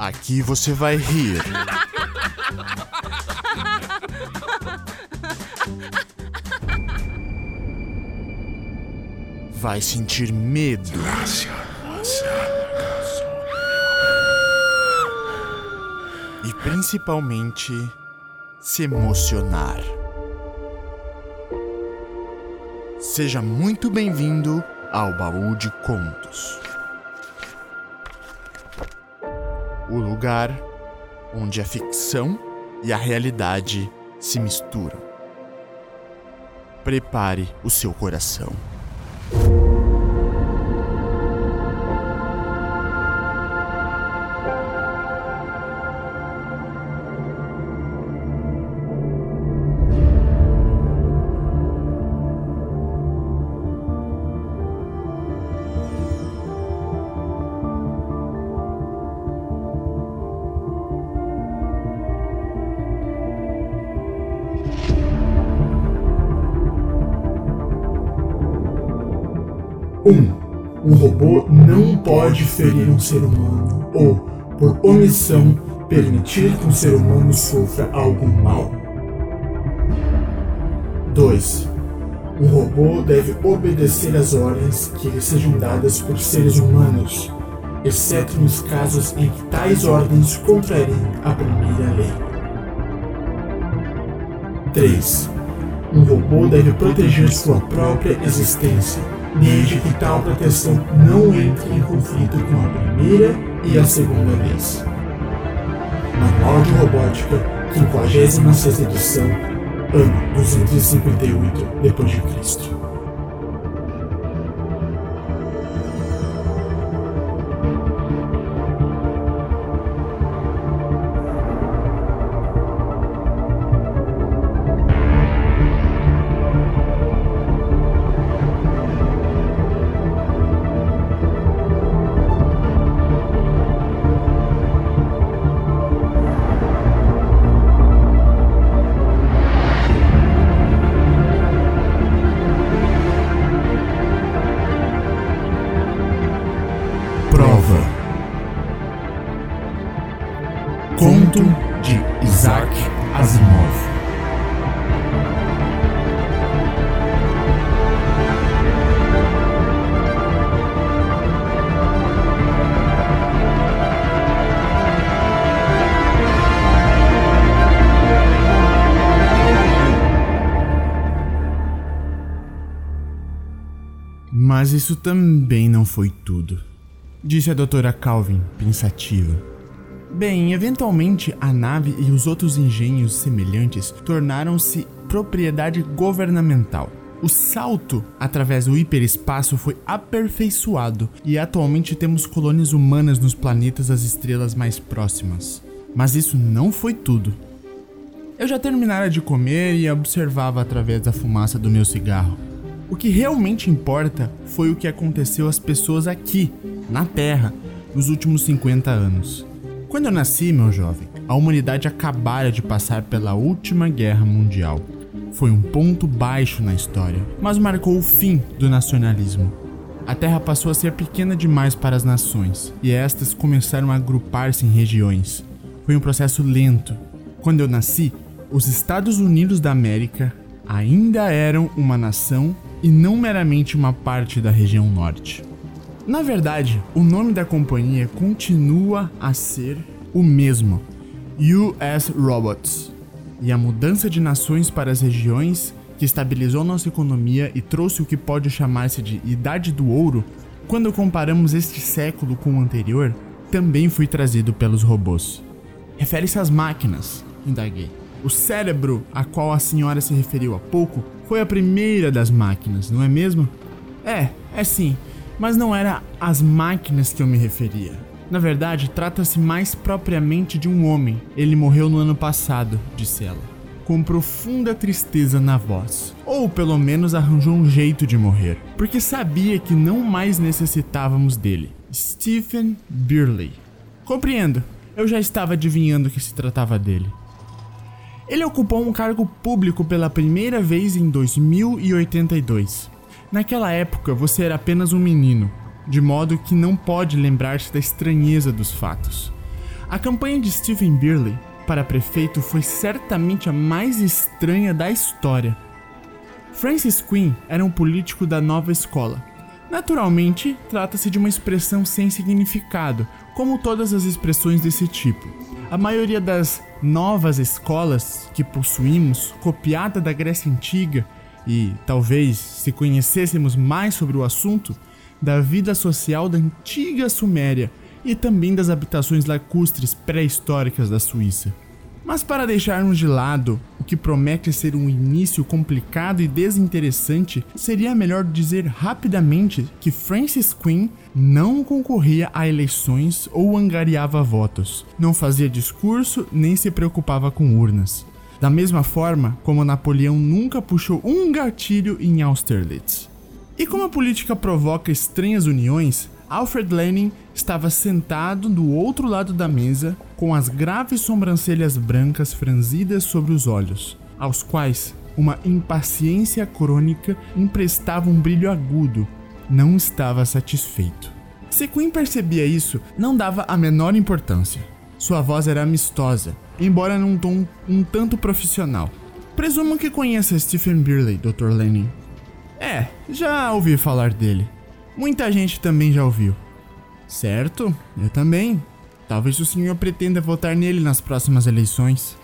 Aqui você vai rir. Vai sentir medo. E principalmente se emocionar. Seja muito bem-vindo ao Baú de Contos. O lugar onde a ficção e a realidade se misturam. Prepare o seu coração. Pode ferir um ser humano ou, por omissão, permitir que um ser humano sofra algum mal. 2. Um robô deve obedecer às ordens que lhe sejam dadas por seres humanos, exceto nos casos em que tais ordens contrariem a primeira lei. 3. Um robô deve proteger sua própria existência desde que tal proteção não entre em conflito com a primeira e a segunda vez. Manual de Robótica, 56 edição, ano 258 d.C. Mas isso também não foi tudo, disse a doutora Calvin, pensativa. Bem, eventualmente a nave e os outros engenhos semelhantes tornaram-se propriedade governamental. O salto através do hiperespaço foi aperfeiçoado e atualmente temos colônias humanas nos planetas das estrelas mais próximas. Mas isso não foi tudo. Eu já terminara de comer e observava através da fumaça do meu cigarro. O que realmente importa foi o que aconteceu às pessoas aqui, na Terra, nos últimos 50 anos. Quando eu nasci, meu jovem, a humanidade acabara de passar pela última guerra mundial. Foi um ponto baixo na história, mas marcou o fim do nacionalismo. A Terra passou a ser pequena demais para as nações, e estas começaram a agrupar-se em regiões. Foi um processo lento. Quando eu nasci, os Estados Unidos da América ainda eram uma nação e não meramente uma parte da região norte. Na verdade, o nome da companhia continua a ser o mesmo, US Robots, e a mudança de nações para as regiões que estabilizou nossa economia e trouxe o que pode chamar-se de Idade do Ouro, quando comparamos este século com o anterior, também foi trazido pelos robôs. Refere-se às máquinas, indaguei. O cérebro a qual a senhora se referiu há pouco foi a primeira das máquinas, não é mesmo? É, é sim. Mas não era as máquinas que eu me referia. Na verdade, trata-se mais propriamente de um homem. Ele morreu no ano passado, disse ela, com profunda tristeza na voz. Ou pelo menos arranjou um jeito de morrer, porque sabia que não mais necessitávamos dele. Stephen Birley. Compreendo, eu já estava adivinhando que se tratava dele. Ele ocupou um cargo público pela primeira vez em 2082. Naquela época você era apenas um menino, de modo que não pode lembrar-se da estranheza dos fatos. A campanha de Stephen Birley para prefeito foi certamente a mais estranha da história. Francis Quinn era um político da nova escola. Naturalmente, trata-se de uma expressão sem significado, como todas as expressões desse tipo. A maioria das novas escolas que possuímos, copiada da Grécia Antiga, e talvez se conhecêssemos mais sobre o assunto, da vida social da antiga Suméria e também das habitações lacustres pré-históricas da Suíça. Mas para deixarmos de lado o que promete ser um início complicado e desinteressante, seria melhor dizer rapidamente que Francis Quinn não concorria a eleições ou angariava votos, não fazia discurso nem se preocupava com urnas. Da mesma forma como Napoleão nunca puxou um gatilho em Austerlitz. E como a política provoca estranhas uniões, Alfred Lenin estava sentado do outro lado da mesa, com as graves sobrancelhas brancas franzidas sobre os olhos, aos quais uma impaciência crônica emprestava um brilho agudo. Não estava satisfeito. Se Quinn percebia isso, não dava a menor importância. Sua voz era amistosa, embora num tom um tanto profissional. Presumo que conheça Stephen Birley, Dr. Lenin. É, já ouvi falar dele. Muita gente também já ouviu. Certo, eu também. Talvez o senhor pretenda votar nele nas próximas eleições.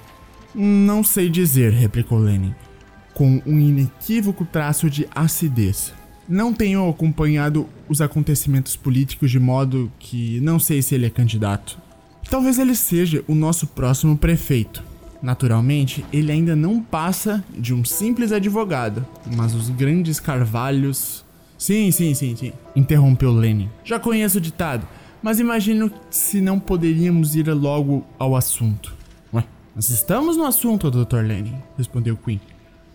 Não sei dizer, replicou Lenin, com um inequívoco traço de acidez. Não tenho acompanhado os acontecimentos políticos de modo que não sei se ele é candidato. Talvez ele seja o nosso próximo prefeito. Naturalmente, ele ainda não passa de um simples advogado, mas os grandes carvalhos. Sim, sim, sim, sim, interrompeu Lenin. Já conheço o ditado, mas imagino se não poderíamos ir logo ao assunto. Ué, nós estamos no assunto, Dr. Lenin, respondeu Quinn,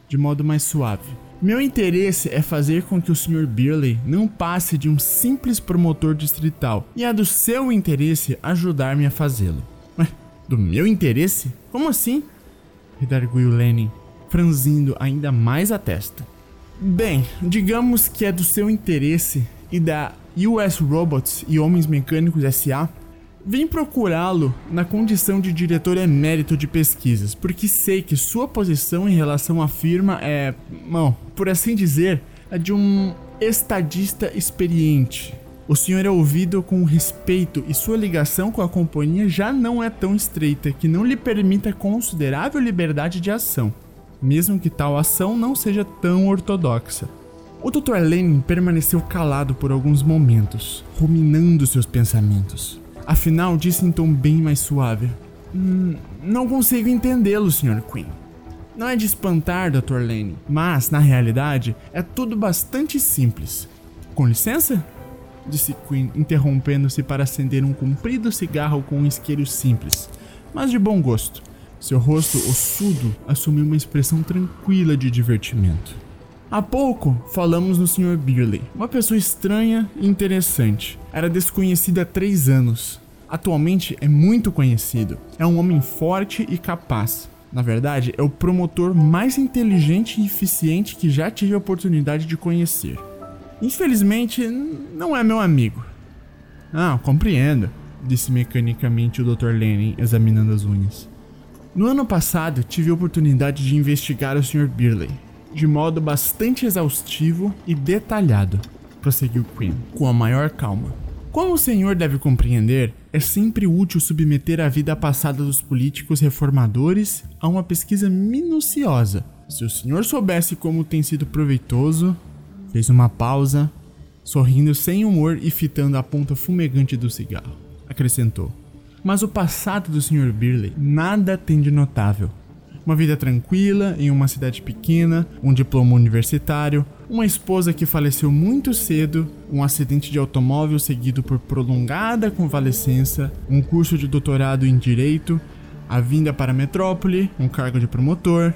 de modo mais suave. Meu interesse é fazer com que o Sr. Birley não passe de um simples promotor distrital, e é do seu interesse ajudar-me a fazê-lo. Do meu interesse? Como assim? redarguiu Lenin, franzindo ainda mais a testa. Bem, digamos que é do seu interesse e da US Robots e Homens Mecânicos SA. Vim procurá-lo na condição de diretor emérito de pesquisas, porque sei que sua posição em relação à firma é, bom, por assim dizer, a de um estadista experiente, o senhor é ouvido com respeito e sua ligação com a companhia já não é tão estreita que não lhe permita considerável liberdade de ação, mesmo que tal ação não seja tão ortodoxa. O Dr. Lenin permaneceu calado por alguns momentos, ruminando seus pensamentos. Afinal, disse em tom bem mais suave: hum, Não consigo entendê-lo, Sr. Quinn. Não é de espantar, Dr. Lenin, mas, na realidade, é tudo bastante simples. Com licença? disse Quinn, interrompendo-se para acender um comprido cigarro com um isqueiro simples, mas de bom gosto. Seu rosto ossudo assumiu uma expressão tranquila de divertimento. Há pouco falamos no Sr. Birley, uma pessoa estranha e interessante. Era desconhecido há três anos. Atualmente é muito conhecido. É um homem forte e capaz. Na verdade, é o promotor mais inteligente e eficiente que já tive a oportunidade de conhecer. Infelizmente, não é meu amigo. Ah, compreendo, disse mecanicamente o Dr. Lenin, examinando as unhas. No ano passado, tive a oportunidade de investigar o Sr. Birley, de modo bastante exaustivo e detalhado, prosseguiu Quinn, com a maior calma. Como o senhor deve compreender, é sempre útil submeter a vida passada dos políticos reformadores a uma pesquisa minuciosa. Se o senhor soubesse como tem sido proveitoso, Fez uma pausa, sorrindo sem humor e fitando a ponta fumegante do cigarro. Acrescentou: Mas o passado do Sr. Birley nada tem de notável. Uma vida tranquila em uma cidade pequena, um diploma universitário, uma esposa que faleceu muito cedo, um acidente de automóvel seguido por prolongada convalescença, um curso de doutorado em direito, a vinda para a metrópole, um cargo de promotor.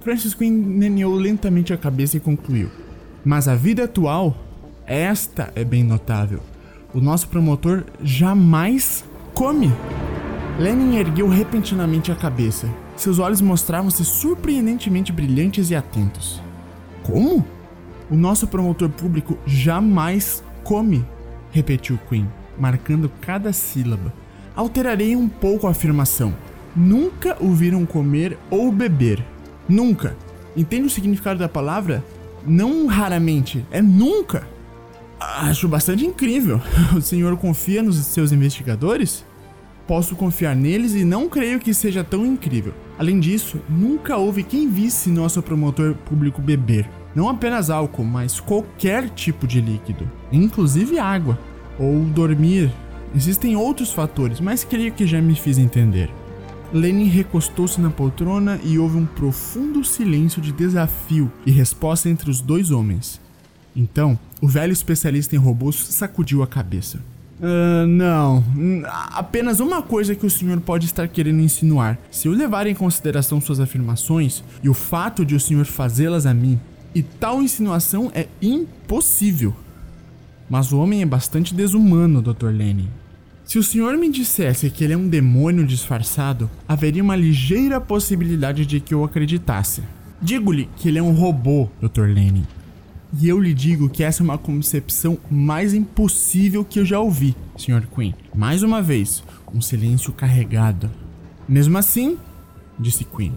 Francis Quinn neneou lentamente a cabeça e concluiu: mas a vida atual, esta é bem notável. O nosso promotor jamais come. Lenin ergueu repentinamente a cabeça. Seus olhos mostravam-se surpreendentemente brilhantes e atentos. Como? O nosso promotor público jamais come, repetiu Quinn, marcando cada sílaba. Alterarei um pouco a afirmação. Nunca o viram comer ou beber. Nunca. Entende o significado da palavra? Não raramente, é nunca. Acho bastante incrível. O senhor confia nos seus investigadores? Posso confiar neles e não creio que seja tão incrível. Além disso, nunca houve quem visse nosso promotor público beber. Não apenas álcool, mas qualquer tipo de líquido, inclusive água. Ou dormir. Existem outros fatores, mas creio que já me fiz entender. Lenny recostou-se na poltrona e houve um profundo silêncio de desafio e resposta entre os dois homens. Então, o velho especialista em robôs sacudiu a cabeça. Uh, não, apenas uma coisa que o senhor pode estar querendo insinuar. Se eu levar em consideração suas afirmações e o fato de o senhor fazê-las a mim, e tal insinuação é impossível. Mas o homem é bastante desumano, Dr. Lenny. Se o senhor me dissesse que ele é um demônio disfarçado, haveria uma ligeira possibilidade de que eu acreditasse. Digo-lhe que ele é um robô, Dr. Lenny. E eu lhe digo que essa é uma concepção mais impossível que eu já ouvi, Sr. Quinn. Mais uma vez, um silêncio carregado. Mesmo assim, disse Quinn.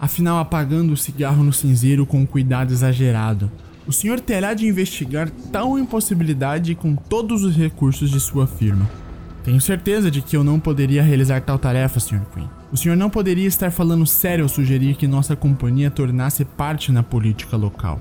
Afinal, apagando o cigarro no cinzeiro com cuidado exagerado, o senhor terá de investigar tal impossibilidade com todos os recursos de sua firma. Tenho certeza de que eu não poderia realizar tal tarefa, Sr. Quinn. O senhor não poderia estar falando sério ao sugerir que nossa companhia tornasse parte na política local.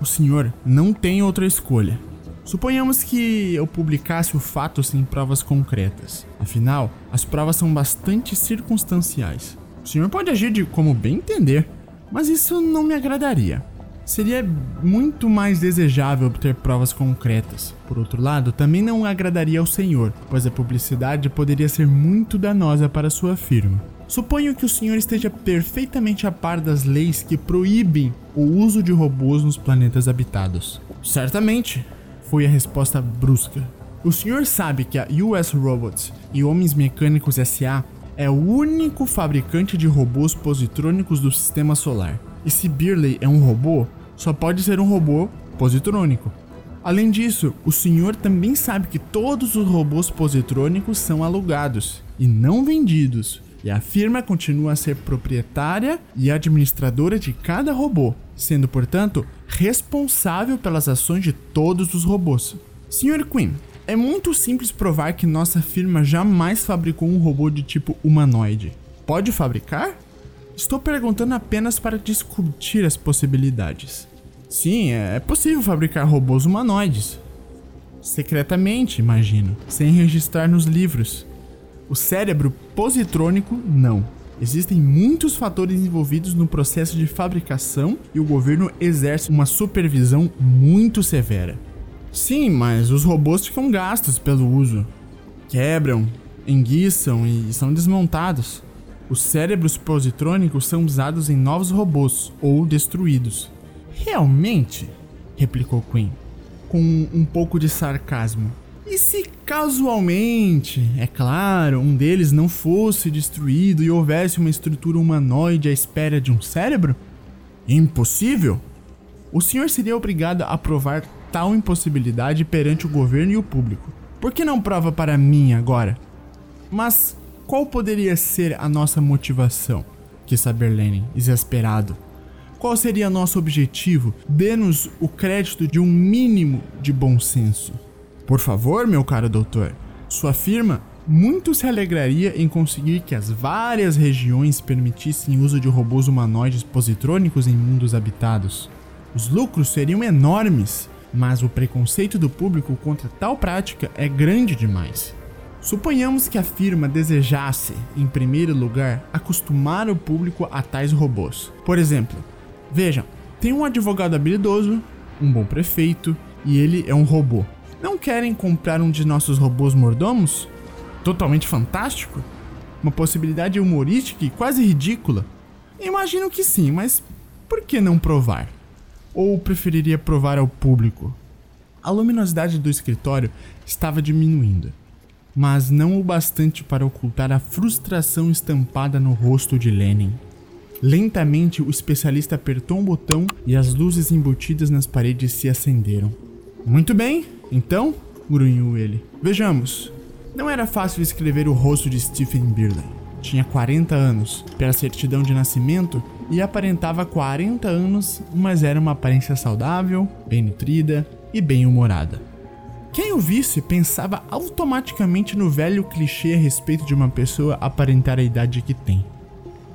O senhor não tem outra escolha. Suponhamos que eu publicasse o fato sem provas concretas. Afinal, as provas são bastante circunstanciais. O senhor pode agir de como bem entender, mas isso não me agradaria. Seria muito mais desejável obter provas concretas. Por outro lado, também não agradaria ao senhor, pois a publicidade poderia ser muito danosa para sua firma. Suponho que o senhor esteja perfeitamente a par das leis que proíbem o uso de robôs nos planetas habitados. Certamente, foi a resposta brusca. O senhor sabe que a US Robots e Homens Mecânicos SA é o único fabricante de robôs positrônicos do sistema solar. E se Birley é um robô, só pode ser um robô positrônico. Além disso, o senhor também sabe que todos os robôs positrônicos são alugados e não vendidos, e a firma continua a ser proprietária e administradora de cada robô, sendo, portanto, responsável pelas ações de todos os robôs. Sr. Quinn, é muito simples provar que nossa firma jamais fabricou um robô de tipo humanoide. Pode fabricar? Estou perguntando apenas para discutir as possibilidades. Sim, é, é possível fabricar robôs humanoides. Secretamente, imagino, sem registrar nos livros. O cérebro positrônico, não. Existem muitos fatores envolvidos no processo de fabricação e o governo exerce uma supervisão muito severa. Sim, mas os robôs ficam gastos pelo uso. Quebram, enguiçam e são desmontados. Os cérebros positrônicos são usados em novos robôs ou destruídos. Realmente? replicou Quinn, com um pouco de sarcasmo. E se casualmente, é claro, um deles não fosse destruído e houvesse uma estrutura humanoide à espera de um cérebro? Impossível? O senhor seria obrigado a provar tal impossibilidade perante o governo e o público. Por que não prova para mim agora? Mas qual poderia ser a nossa motivação? Quis saber Lenin, exasperado. Qual seria nosso objetivo? Dê-nos o crédito de um mínimo de bom senso. Por favor, meu caro doutor, sua firma muito se alegraria em conseguir que as várias regiões permitissem o uso de robôs humanoides positrônicos em mundos habitados. Os lucros seriam enormes, mas o preconceito do público contra tal prática é grande demais. Suponhamos que a firma desejasse, em primeiro lugar, acostumar o público a tais robôs. Por exemplo, Vejam, tem um advogado habilidoso, um bom prefeito e ele é um robô. Não querem comprar um de nossos robôs mordomos? Totalmente fantástico? Uma possibilidade humorística e quase ridícula? Imagino que sim, mas por que não provar? Ou preferiria provar ao público? A luminosidade do escritório estava diminuindo, mas não o bastante para ocultar a frustração estampada no rosto de Lenin. Lentamente, o especialista apertou um botão e as luzes embutidas nas paredes se acenderam. Muito bem, então, grunhiu ele. Vejamos. Não era fácil escrever o rosto de Stephen Birley. Tinha 40 anos, pela certidão de nascimento, e aparentava 40 anos, mas era uma aparência saudável, bem nutrida e bem humorada. Quem o visse pensava automaticamente no velho clichê a respeito de uma pessoa aparentar a idade que tem.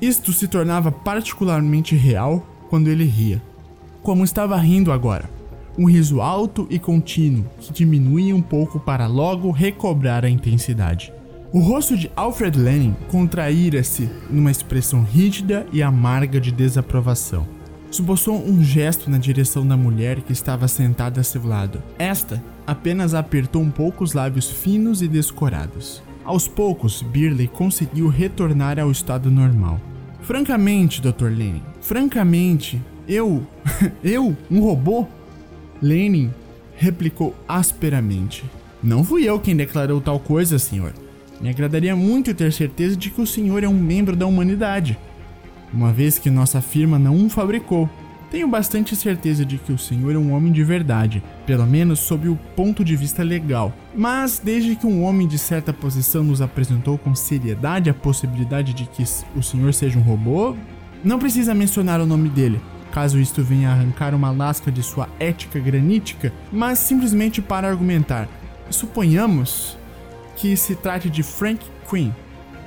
Isto se tornava particularmente real quando ele ria, como estava rindo agora. Um riso alto e contínuo que diminuía um pouco para logo recobrar a intensidade. O rosto de Alfred Lenin contraíra-se numa expressão rígida e amarga de desaprovação. Esboçou um gesto na direção da mulher que estava sentada a seu lado. Esta apenas apertou um pouco os lábios finos e descorados. Aos poucos, Birley conseguiu retornar ao estado normal. Francamente, Dr. Lenin, francamente, eu. eu? Um robô? Lenin replicou asperamente. Não fui eu quem declarou tal coisa, senhor. Me agradaria muito ter certeza de que o senhor é um membro da humanidade, uma vez que nossa firma não o fabricou. Tenho bastante certeza de que o senhor é um homem de verdade, pelo menos sob o ponto de vista legal. Mas desde que um homem de certa posição nos apresentou com seriedade a possibilidade de que o senhor seja um robô, não precisa mencionar o nome dele, caso isto venha arrancar uma lasca de sua ética granítica, mas simplesmente para argumentar. Suponhamos que se trate de Frank Quinn.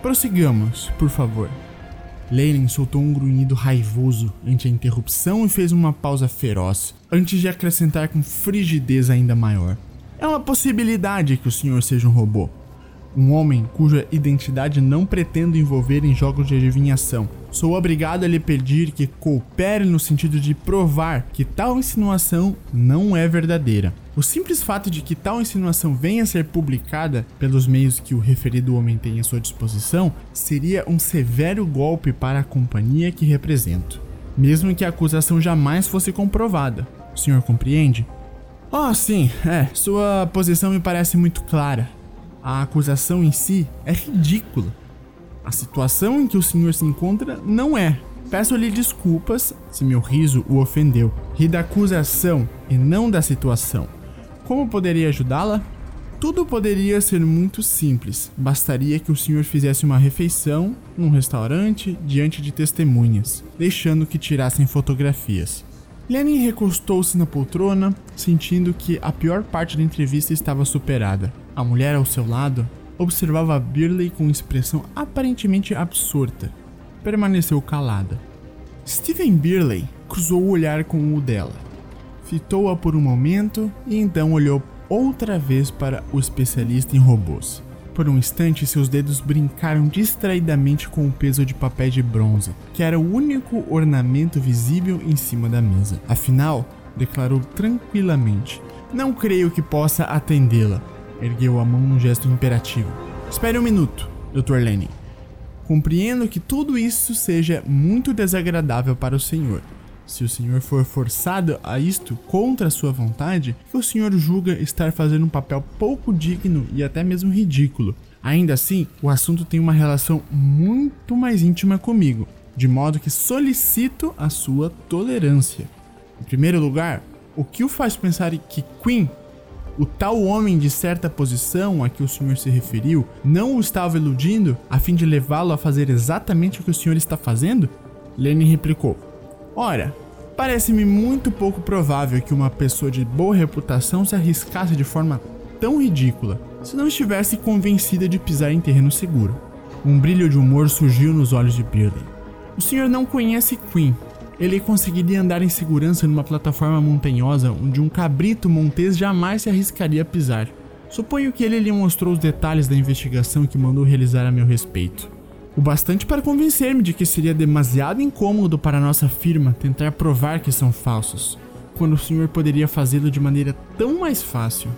Prossigamos, por favor. Lenin soltou um grunhido raivoso ante a interrupção e fez uma pausa feroz, antes de acrescentar com frigidez ainda maior. É uma possibilidade que o senhor seja um robô. Um homem cuja identidade não pretendo envolver em jogos de adivinhação. Sou obrigado a lhe pedir que coopere no sentido de provar que tal insinuação não é verdadeira. O simples fato de que tal insinuação venha a ser publicada pelos meios que o referido homem tem à sua disposição seria um severo golpe para a companhia que represento, mesmo que a acusação jamais fosse comprovada. O senhor compreende? Oh, sim, é, sua posição me parece muito clara. A acusação em si é ridícula. A situação em que o senhor se encontra não é. Peço-lhe desculpas se meu riso o ofendeu. Ri da acusação e não da situação. Como poderia ajudá-la? Tudo poderia ser muito simples. Bastaria que o senhor fizesse uma refeição num restaurante diante de testemunhas, deixando que tirassem fotografias. Lenin recostou-se na poltrona, sentindo que a pior parte da entrevista estava superada. A mulher ao seu lado observava Birley com expressão aparentemente absorta. Permaneceu calada. Stephen Birley cruzou o olhar com o dela fitou-a por um momento e então olhou outra vez para o especialista em robôs. Por um instante, seus dedos brincaram distraidamente com o peso de papel de bronze, que era o único ornamento visível em cima da mesa. Afinal, declarou tranquilamente: Não creio que possa atendê-la. Ergueu a mão num gesto imperativo. Espere um minuto, Dr. Lenny. Compreendo que tudo isso seja muito desagradável para o senhor, se o senhor for forçado a isto contra sua vontade, que o senhor julga estar fazendo um papel pouco digno e até mesmo ridículo. Ainda assim, o assunto tem uma relação muito mais íntima comigo, de modo que solicito a sua tolerância. Em primeiro lugar, o que o faz pensar que Queen, o tal homem de certa posição a que o senhor se referiu, não o estava iludindo a fim de levá-lo a fazer exatamente o que o senhor está fazendo? Lenin replicou: Ora, parece-me muito pouco provável que uma pessoa de boa reputação se arriscasse de forma tão ridícula se não estivesse convencida de pisar em terreno seguro. Um brilho de humor surgiu nos olhos de Beardy. O senhor não conhece Queen. Ele conseguiria andar em segurança numa plataforma montanhosa onde um cabrito montês jamais se arriscaria a pisar. Suponho que ele lhe mostrou os detalhes da investigação que mandou realizar a meu respeito o bastante para convencer-me de que seria demasiado incômodo para nossa firma tentar provar que são falsos, quando o senhor poderia fazê-lo de maneira tão mais fácil.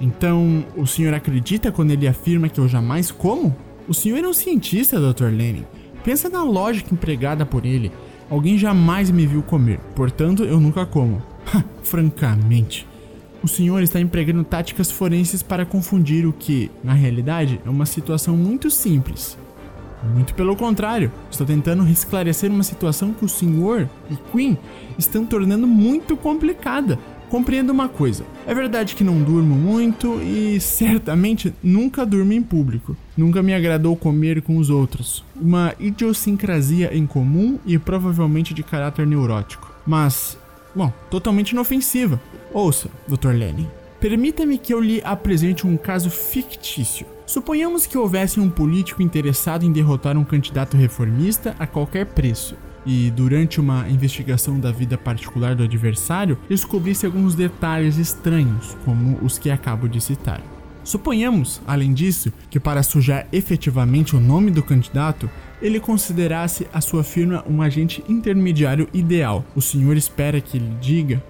Então, o senhor acredita quando ele afirma que eu jamais como? O senhor é um cientista, Dr. Lenin. Pensa na lógica empregada por ele. Alguém jamais me viu comer, portanto eu nunca como. Francamente. O senhor está empregando táticas forenses para confundir o que, na realidade, é uma situação muito simples. Muito pelo contrário, estou tentando esclarecer uma situação que o senhor e Queen estão tornando muito complicada. Compreendo uma coisa: é verdade que não durmo muito e certamente nunca durmo em público. Nunca me agradou comer com os outros. Uma idiosincrasia em comum e provavelmente de caráter neurótico. Mas, bom, totalmente inofensiva. Ouça, Dr. Lenin. Permita-me que eu lhe apresente um caso fictício. Suponhamos que houvesse um político interessado em derrotar um candidato reformista a qualquer preço e, durante uma investigação da vida particular do adversário, descobrisse alguns detalhes estranhos, como os que acabo de citar. Suponhamos, além disso, que para sujar efetivamente o nome do candidato, ele considerasse a sua firma um agente intermediário ideal. O senhor espera que ele diga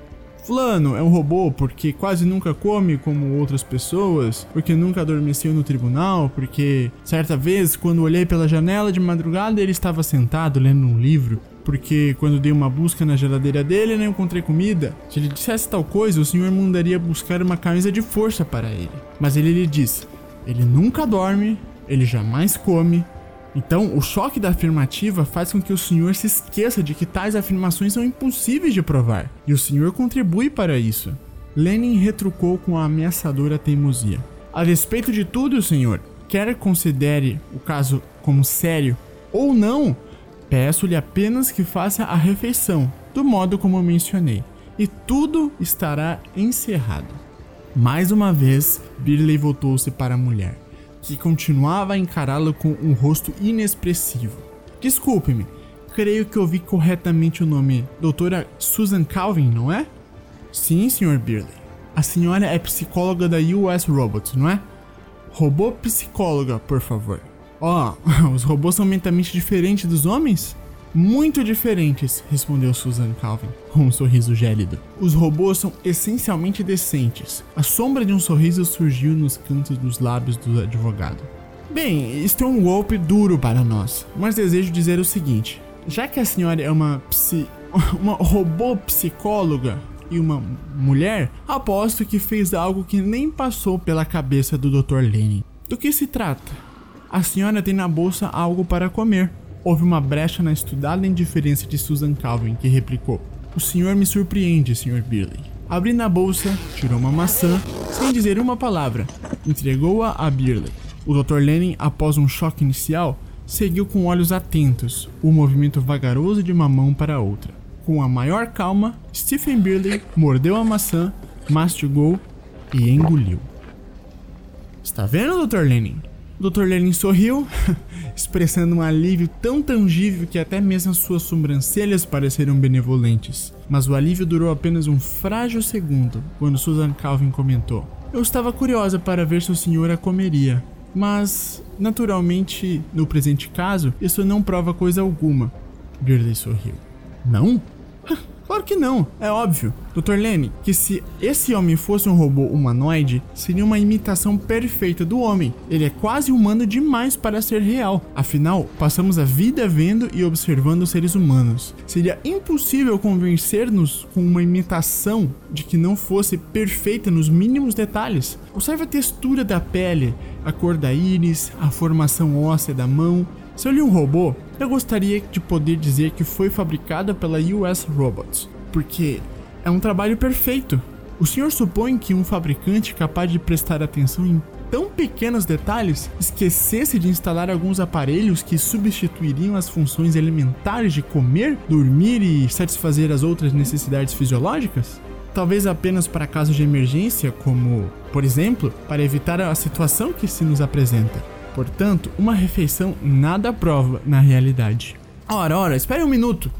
Fulano é um robô porque quase nunca come como outras pessoas, porque nunca adormeceu no tribunal, porque certa vez, quando olhei pela janela de madrugada, ele estava sentado lendo um livro, porque quando dei uma busca na geladeira dele não encontrei comida. Se ele dissesse tal coisa, o senhor mandaria buscar uma camisa de força para ele. Mas ele lhe disse: ele nunca dorme, ele jamais come, então, o choque da afirmativa faz com que o senhor se esqueça de que tais afirmações são impossíveis de provar, e o senhor contribui para isso. Lenin retrucou com a ameaçadora teimosia. A despeito de tudo, senhor, quer considere o caso como sério ou não, peço-lhe apenas que faça a refeição, do modo como mencionei, e tudo estará encerrado. Mais uma vez, Birley voltou-se para a mulher que continuava a encará-lo com um rosto inexpressivo. Desculpe-me, creio que ouvi corretamente o nome Doutora Susan Calvin, não é? Sim, Sr. Beerley. A senhora é psicóloga da US Robots, não é? Robô psicóloga, por favor. Ó, oh, os robôs são mentalmente diferentes dos homens? Muito diferentes, respondeu Susan Calvin, com um sorriso gélido. Os robôs são essencialmente decentes. A sombra de um sorriso surgiu nos cantos dos lábios do advogado. Bem, isto é um golpe duro para nós, mas desejo dizer o seguinte: já que a senhora é uma psi. uma robô psicóloga e uma mulher, aposto que fez algo que nem passou pela cabeça do Dr. Lenin. Do que se trata? A senhora tem na bolsa algo para comer. Houve uma brecha na estudada indiferença de Susan Calvin, que replicou: O senhor me surpreende, Sr. Birley. Abrindo a bolsa, tirou uma maçã, sem dizer uma palavra, entregou-a a Birley. O Dr. Lenin, após um choque inicial, seguiu com olhos atentos o movimento vagaroso de uma mão para outra. Com a maior calma, Stephen Birley mordeu a maçã, mastigou e engoliu. Está vendo, Dr. Lenin? O Dr. Lenin sorriu, expressando um alívio tão tangível que até mesmo suas sobrancelhas pareceram benevolentes. Mas o alívio durou apenas um frágil segundo, quando Susan Calvin comentou: Eu estava curiosa para ver se o senhor a comeria. Mas, naturalmente, no presente caso, isso não prova coisa alguma. Birley sorriu. Não? Claro que não, é óbvio. Dr. Lenny, que se esse homem fosse um robô humanoide, seria uma imitação perfeita do homem. Ele é quase humano demais para ser real. Afinal, passamos a vida vendo e observando seres humanos. Seria impossível convencer-nos com uma imitação de que não fosse perfeita nos mínimos detalhes. Observe a textura da pele, a cor da íris, a formação óssea da mão, se eu li um robô, eu gostaria de poder dizer que foi fabricada pela US Robots, porque é um trabalho perfeito. O senhor supõe que um fabricante capaz de prestar atenção em tão pequenos detalhes esquecesse de instalar alguns aparelhos que substituiriam as funções elementares de comer, dormir e satisfazer as outras necessidades fisiológicas? Talvez apenas para casos de emergência, como, por exemplo, para evitar a situação que se nos apresenta. Portanto, uma refeição nada prova na realidade. Ora, ora, espere um minuto,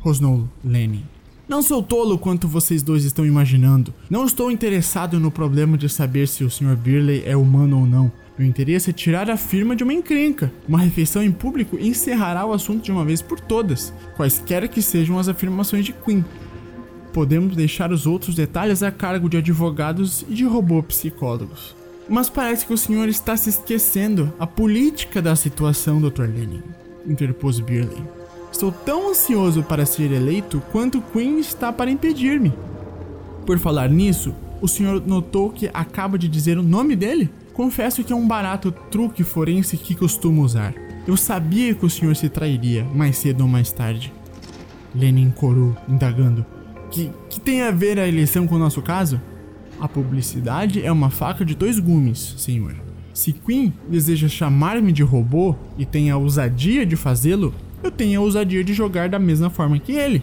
rosnou Lenny. Não sou tolo quanto vocês dois estão imaginando. Não estou interessado no problema de saber se o Sr. Birley é humano ou não. Meu interesse é tirar a firma de uma encrenca. Uma refeição em público encerrará o assunto de uma vez por todas, quaisquer que sejam as afirmações de Quinn. Podemos deixar os outros detalhes a cargo de advogados e de robô psicólogos. Mas parece que o senhor está se esquecendo a política da situação, Dr. Lenin, interpôs Birley. Estou tão ansioso para ser eleito quanto Queen está para impedir-me. Por falar nisso, o senhor notou que acaba de dizer o nome dele? Confesso que é um barato truque forense que costumo usar. Eu sabia que o senhor se trairia, mais cedo ou mais tarde. Lenin corou, indagando. Que, que tem a ver a eleição com o nosso caso? A publicidade é uma faca de dois gumes, senhor. Se Queen deseja chamar-me de robô e tem a ousadia de fazê-lo, eu tenho a ousadia de jogar da mesma forma que ele.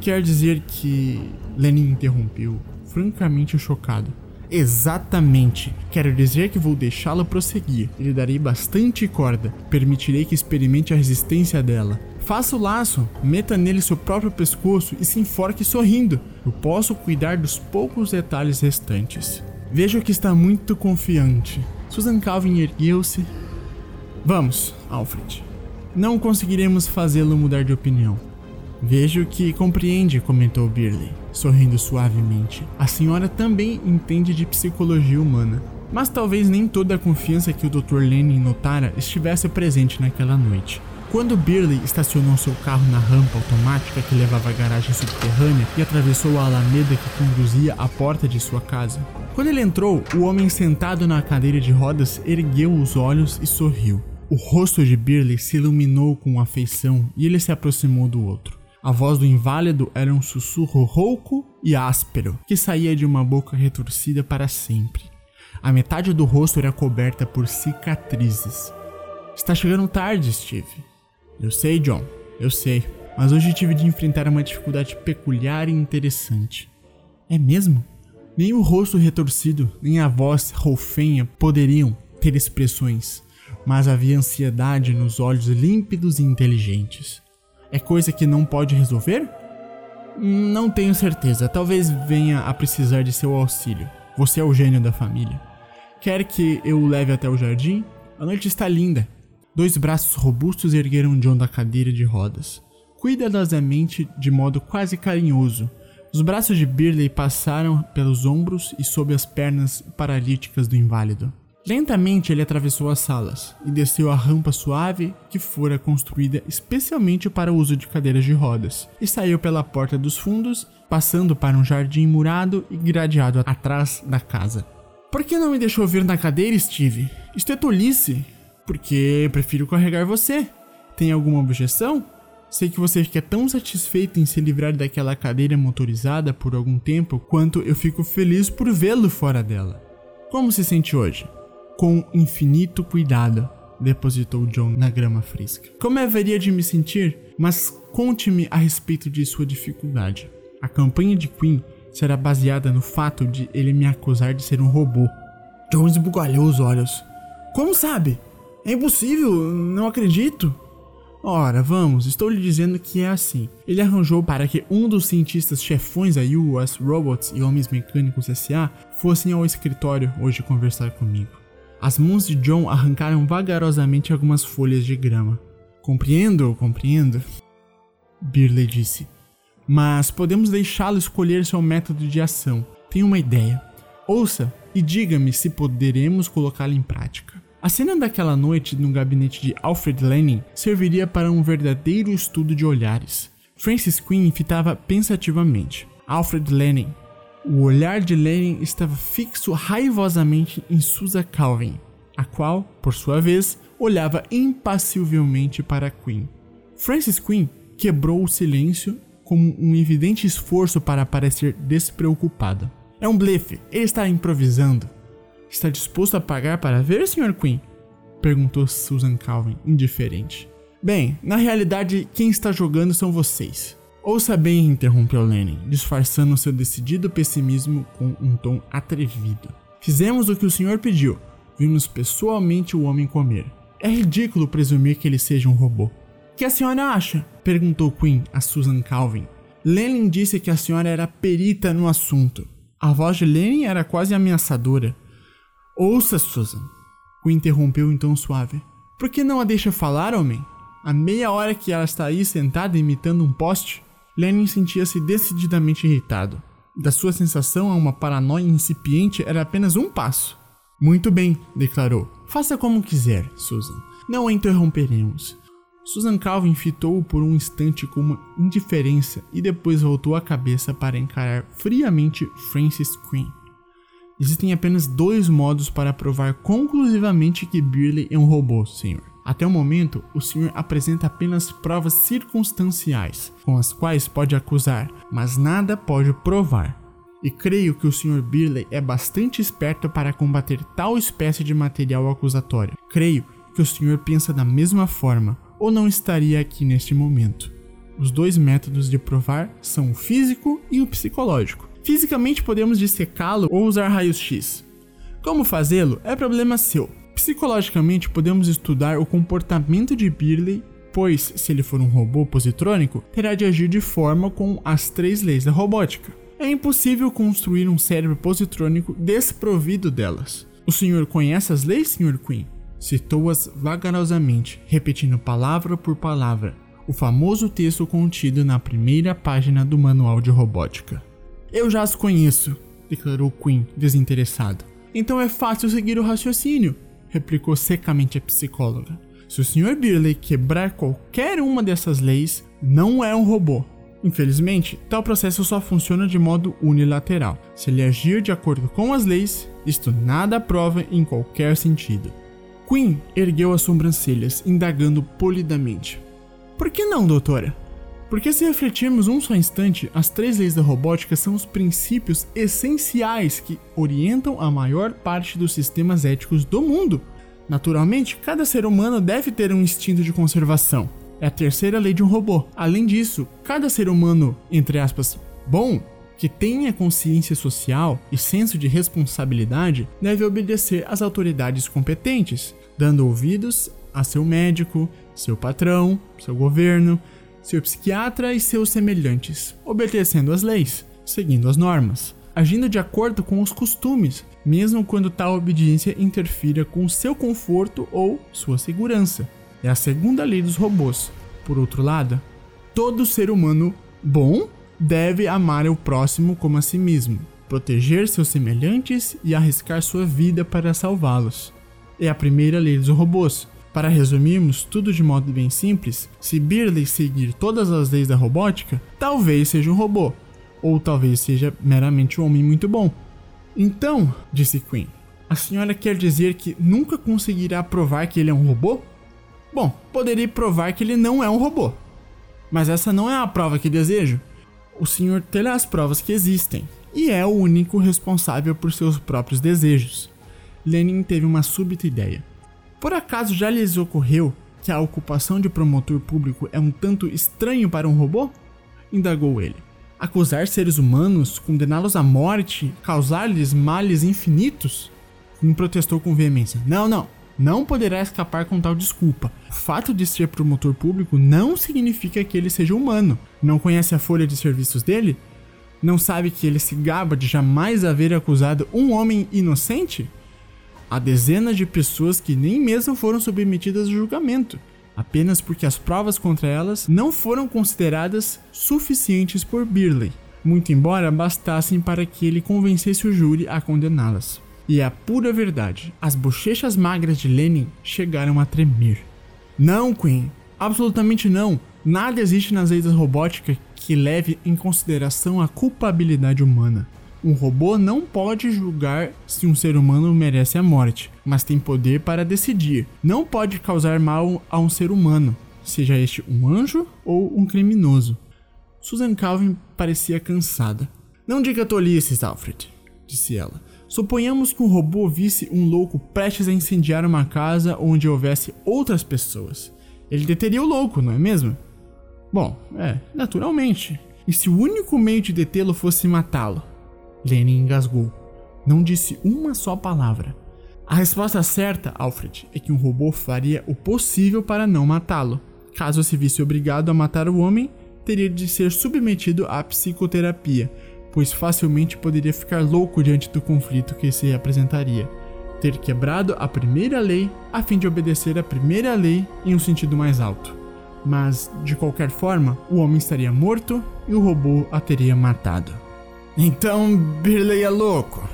Quer dizer que. Lenin interrompeu, francamente chocado. Exatamente. Quero dizer que vou deixá-lo prosseguir. Lhe darei bastante corda. Permitirei que experimente a resistência dela. Faça o laço, meta nele seu próprio pescoço e se enforque sorrindo. Eu posso cuidar dos poucos detalhes restantes. Vejo que está muito confiante. Susan Calvin ergueu-se. Vamos, Alfred. Não conseguiremos fazê-lo mudar de opinião. Vejo que compreende, comentou Birley, sorrindo suavemente. A senhora também entende de psicologia humana. Mas talvez nem toda a confiança que o Dr. Lenin notara estivesse presente naquela noite. Quando Birley estacionou seu carro na rampa automática que levava à garagem subterrânea e atravessou a alameda que conduzia à porta de sua casa, quando ele entrou, o homem sentado na cadeira de rodas ergueu os olhos e sorriu. O rosto de Birley se iluminou com afeição e ele se aproximou do outro. A voz do inválido era um sussurro rouco e áspero que saía de uma boca retorcida para sempre. A metade do rosto era coberta por cicatrizes. Está chegando tarde, Steve. Eu sei, John, eu sei. Mas hoje tive de enfrentar uma dificuldade peculiar e interessante. É mesmo? Nem o rosto retorcido, nem a voz roufenha poderiam ter expressões, mas havia ansiedade nos olhos límpidos e inteligentes. É coisa que não pode resolver? Não tenho certeza. Talvez venha a precisar de seu auxílio. Você é o gênio da família. Quer que eu o leve até o jardim? A noite está linda. Dois braços robustos ergueram John da cadeira de rodas, cuidadosamente, de modo quase carinhoso. Os braços de Birley passaram pelos ombros e sob as pernas paralíticas do inválido. Lentamente ele atravessou as salas e desceu a rampa suave que fora construída especialmente para o uso de cadeiras de rodas, e saiu pela porta dos fundos, passando para um jardim murado e gradeado atrás da casa. Por que não me deixou vir na cadeira, Steve? Isto é tolice. Porque prefiro carregar você. Tem alguma objeção? Sei que você fica tão satisfeito em se livrar daquela cadeira motorizada por algum tempo quanto eu fico feliz por vê-lo fora dela. Como se sente hoje? com infinito cuidado, depositou John na grama fresca. Como haveria de me sentir? Mas conte-me a respeito de sua dificuldade. A campanha de Queen será baseada no fato de ele me acusar de ser um robô. John esbugalhou os olhos. Como sabe? É impossível, não acredito. Ora, vamos, estou lhe dizendo que é assim. Ele arranjou para que um dos cientistas chefões da US Robots e Homens Mecânicos SA fossem ao escritório hoje conversar comigo. As mãos de John arrancaram vagarosamente algumas folhas de grama. Compreendo, compreendo. Birley disse. Mas podemos deixá-lo escolher seu método de ação. Tenho uma ideia. Ouça e diga-me se poderemos colocá-la em prática. A cena daquela noite no gabinete de Alfred Lenin serviria para um verdadeiro estudo de olhares. Francis Quinn fitava pensativamente. Alfred Lenin, o olhar de Lenin estava fixo raivosamente em Susan Calvin, a qual, por sua vez, olhava impassivelmente para Queen. Francis Quinn quebrou o silêncio como um evidente esforço para parecer despreocupada. É um blefe, ele está improvisando. Está disposto a pagar para ver, Sr. Quinn? Perguntou Susan Calvin, indiferente. Bem, na realidade, quem está jogando são vocês. Ouça bem, interrompeu Lenin, disfarçando seu decidido pessimismo com um tom atrevido. Fizemos o que o senhor pediu. Vimos pessoalmente o homem comer. É ridículo presumir que ele seja um robô. O que a senhora acha? perguntou Quinn a Susan Calvin. Lenin disse que a senhora era perita no assunto. A voz de Lenin era quase ameaçadora. Ouça, Susan. Quinn interrompeu então suave. Por que não a deixa falar, homem? Há meia hora que ela está aí sentada imitando um poste. Lenin sentia-se decididamente irritado. Da sua sensação a uma paranoia incipiente era apenas um passo. Muito bem, declarou. Faça como quiser, Susan. Não a interromperemos. Susan Calvin fitou-o por um instante com uma indiferença e depois voltou a cabeça para encarar friamente Francis Quinn. Existem apenas dois modos para provar conclusivamente que Birley é um robô, senhor. Até o momento, o senhor apresenta apenas provas circunstanciais, com as quais pode acusar, mas nada pode provar. E creio que o Sr. Birley é bastante esperto para combater tal espécie de material acusatório. Creio que o senhor pensa da mesma forma, ou não estaria aqui neste momento. Os dois métodos de provar são o físico e o psicológico. Fisicamente podemos dissecá-lo ou usar raios-x. Como fazê-lo é problema seu. Psicologicamente podemos estudar o comportamento de Birley, pois, se ele for um robô positrônico, terá de agir de forma com as três leis da robótica. É impossível construir um cérebro positrônico desprovido delas. O senhor conhece as leis, Sr. Queen? Citou-as vagarosamente, repetindo palavra por palavra, o famoso texto contido na primeira página do manual de robótica. Eu já as conheço, declarou Queen, desinteressado. Então é fácil seguir o raciocínio, replicou secamente a psicóloga. Se o Sr. Birley quebrar qualquer uma dessas leis, não é um robô, Infelizmente, tal processo só funciona de modo unilateral. Se ele agir de acordo com as leis, isto nada prova em qualquer sentido. Queen ergueu as sobrancelhas, indagando polidamente. Por que não, doutora? Porque se refletirmos um só instante, as três leis da robótica são os princípios essenciais que orientam a maior parte dos sistemas éticos do mundo. Naturalmente, cada ser humano deve ter um instinto de conservação, é a terceira lei de um robô. Além disso, cada ser humano, entre aspas, bom, que tenha consciência social e senso de responsabilidade, deve obedecer às autoridades competentes, dando ouvidos a seu médico, seu patrão, seu governo, seu psiquiatra e seus semelhantes, obedecendo às leis, seguindo as normas, agindo de acordo com os costumes, mesmo quando tal obediência interfira com seu conforto ou sua segurança. É a segunda lei dos robôs. Por outro lado, todo ser humano bom deve amar o próximo como a si mesmo, proteger seus semelhantes e arriscar sua vida para salvá-los. É a primeira lei dos robôs. Para resumirmos tudo de modo bem simples, se Birley seguir todas as leis da robótica, talvez seja um robô, ou talvez seja meramente um homem muito bom. Então, disse Queen, a senhora quer dizer que nunca conseguirá provar que ele é um robô? Bom, poderia provar que ele não é um robô. Mas essa não é a prova que desejo. O senhor terá as provas que existem, e é o único responsável por seus próprios desejos. Lenin teve uma súbita ideia. Por acaso já lhes ocorreu que a ocupação de promotor público é um tanto estranho para um robô? Indagou ele. Acusar seres humanos, condená-los à morte, causar-lhes males infinitos? Queen protestou com veemência. Não, não não poderá escapar com tal desculpa. O fato de ser promotor público não significa que ele seja humano. Não conhece a folha de serviços dele? Não sabe que ele se gaba de jamais haver acusado um homem inocente? Há dezenas de pessoas que nem mesmo foram submetidas a julgamento, apenas porque as provas contra elas não foram consideradas suficientes por Birley, muito embora bastassem para que ele convencesse o júri a condená-las. E é a pura verdade, as bochechas magras de Lenin chegaram a tremer. Não, Queen, absolutamente não. Nada existe nas leis da robótica que leve em consideração a culpabilidade humana. Um robô não pode julgar se um ser humano merece a morte, mas tem poder para decidir. Não pode causar mal a um ser humano, seja este um anjo ou um criminoso. Susan Calvin parecia cansada. Não diga tolices, Alfred, disse ela. Suponhamos que um robô visse um louco prestes a incendiar uma casa onde houvesse outras pessoas. Ele deteria o louco, não é mesmo? Bom, é, naturalmente. E se o único meio de detê-lo fosse matá-lo? Lenin engasgou. Não disse uma só palavra. A resposta certa, Alfred, é que um robô faria o possível para não matá-lo. Caso se visse obrigado a matar o homem, teria de ser submetido à psicoterapia, pois facilmente poderia ficar louco diante do conflito que se apresentaria. Ter quebrado a primeira lei a fim de obedecer a primeira lei em um sentido mais alto. Mas, de qualquer forma, o homem estaria morto e o robô a teria matado. Então, Birley é louco,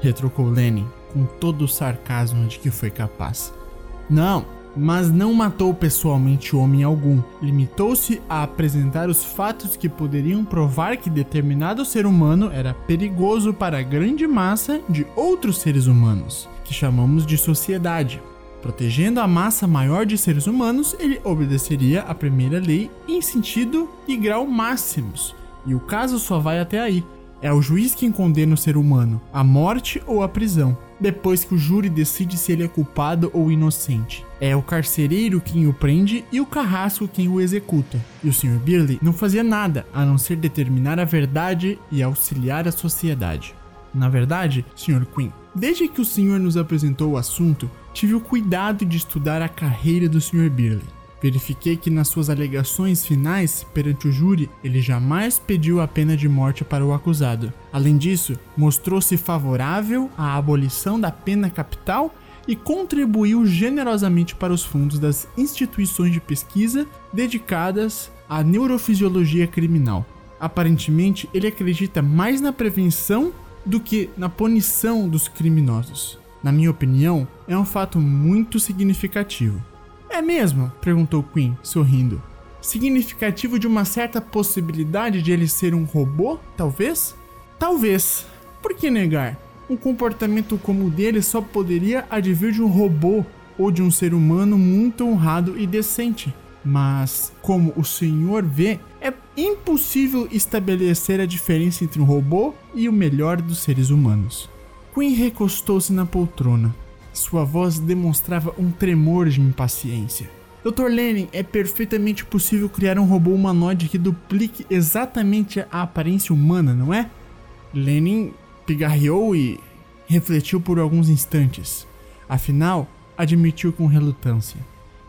retrucou Lenin com todo o sarcasmo de que foi capaz. Não, mas não matou pessoalmente homem algum. Limitou-se a apresentar os fatos que poderiam provar que determinado ser humano era perigoso para a grande massa de outros seres humanos, que chamamos de sociedade. Protegendo a massa maior de seres humanos, ele obedeceria à primeira lei em sentido e grau máximos, e o caso só vai até aí. É o juiz quem condena o ser humano à morte ou à prisão, depois que o júri decide se ele é culpado ou inocente. É o carcereiro quem o prende e o carrasco quem o executa. E o Sr. Birley não fazia nada a não ser determinar a verdade e auxiliar a sociedade. Na verdade, Sr. Quinn, desde que o senhor nos apresentou o assunto, tive o cuidado de estudar a carreira do Sr. Birley. Verifiquei que nas suas alegações finais perante o júri, ele jamais pediu a pena de morte para o acusado. Além disso, mostrou-se favorável à abolição da pena capital e contribuiu generosamente para os fundos das instituições de pesquisa dedicadas à neurofisiologia criminal. Aparentemente, ele acredita mais na prevenção do que na punição dos criminosos. Na minha opinião, é um fato muito significativo. É mesmo? perguntou Quinn, sorrindo. Significativo de uma certa possibilidade de ele ser um robô, talvez? Talvez. Por que negar? Um comportamento como o dele só poderia advir de um robô ou de um ser humano muito honrado e decente. Mas, como o senhor vê, é impossível estabelecer a diferença entre um robô e o melhor dos seres humanos. Queen recostou-se na poltrona. Sua voz demonstrava um tremor de impaciência. Dr. Lenin, é perfeitamente possível criar um robô humanoide que duplique exatamente a aparência humana, não é? Lenin pigarreou e refletiu por alguns instantes. Afinal, admitiu com relutância.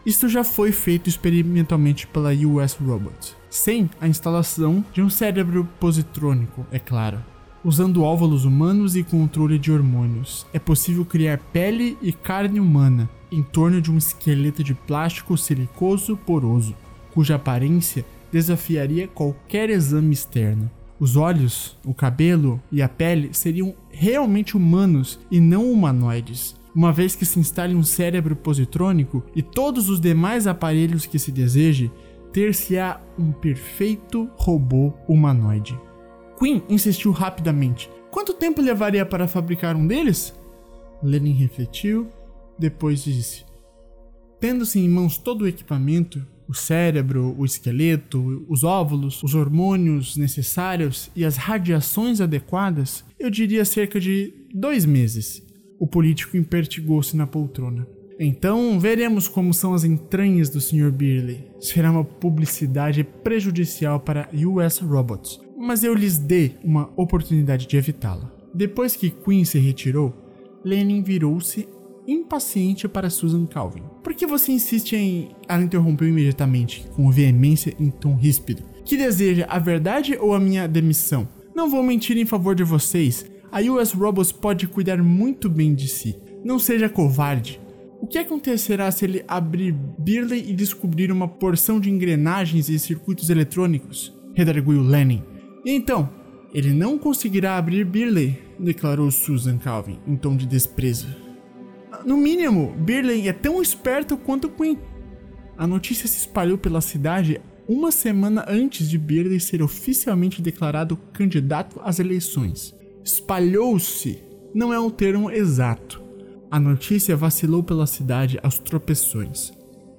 Isto já foi feito experimentalmente pela US Robot, sem a instalação de um cérebro positrônico, é claro usando óvulos humanos e controle de hormônios. É possível criar pele e carne humana em torno de um esqueleto de plástico silicoso poroso, cuja aparência desafiaria qualquer exame externo. Os olhos, o cabelo e a pele seriam realmente humanos e não humanoides, uma vez que se instale um cérebro positrônico e todos os demais aparelhos que se deseje, ter-se-á um perfeito robô humanoide. Queen insistiu rapidamente. Quanto tempo levaria para fabricar um deles? Lenin refletiu, depois disse: Tendo-se em mãos todo o equipamento, o cérebro, o esqueleto, os óvulos, os hormônios necessários e as radiações adequadas, eu diria cerca de dois meses. O político impertigou-se na poltrona. Então veremos como são as entranhas do Sr. Birley. Será uma publicidade prejudicial para US Robots mas eu lhes dei uma oportunidade de evitá-la. Depois que Queen se retirou, Lenin virou-se impaciente para Susan Calvin. Por que você insiste em. Ela interrompeu imediatamente, com veemência em tom ríspido. Que deseja a verdade ou a minha demissão? Não vou mentir em favor de vocês. A US Robots pode cuidar muito bem de si. Não seja covarde. O que acontecerá se ele abrir Birley e descobrir uma porção de engrenagens e circuitos eletrônicos? Redarguiu Lenin. Então, ele não conseguirá abrir Birley, declarou Susan Calvin em tom de desprezo. No mínimo, Birley é tão esperto quanto Quinn. A notícia se espalhou pela cidade uma semana antes de Birley ser oficialmente declarado candidato às eleições. Espalhou-se não é um termo exato. A notícia vacilou pela cidade aos tropeções.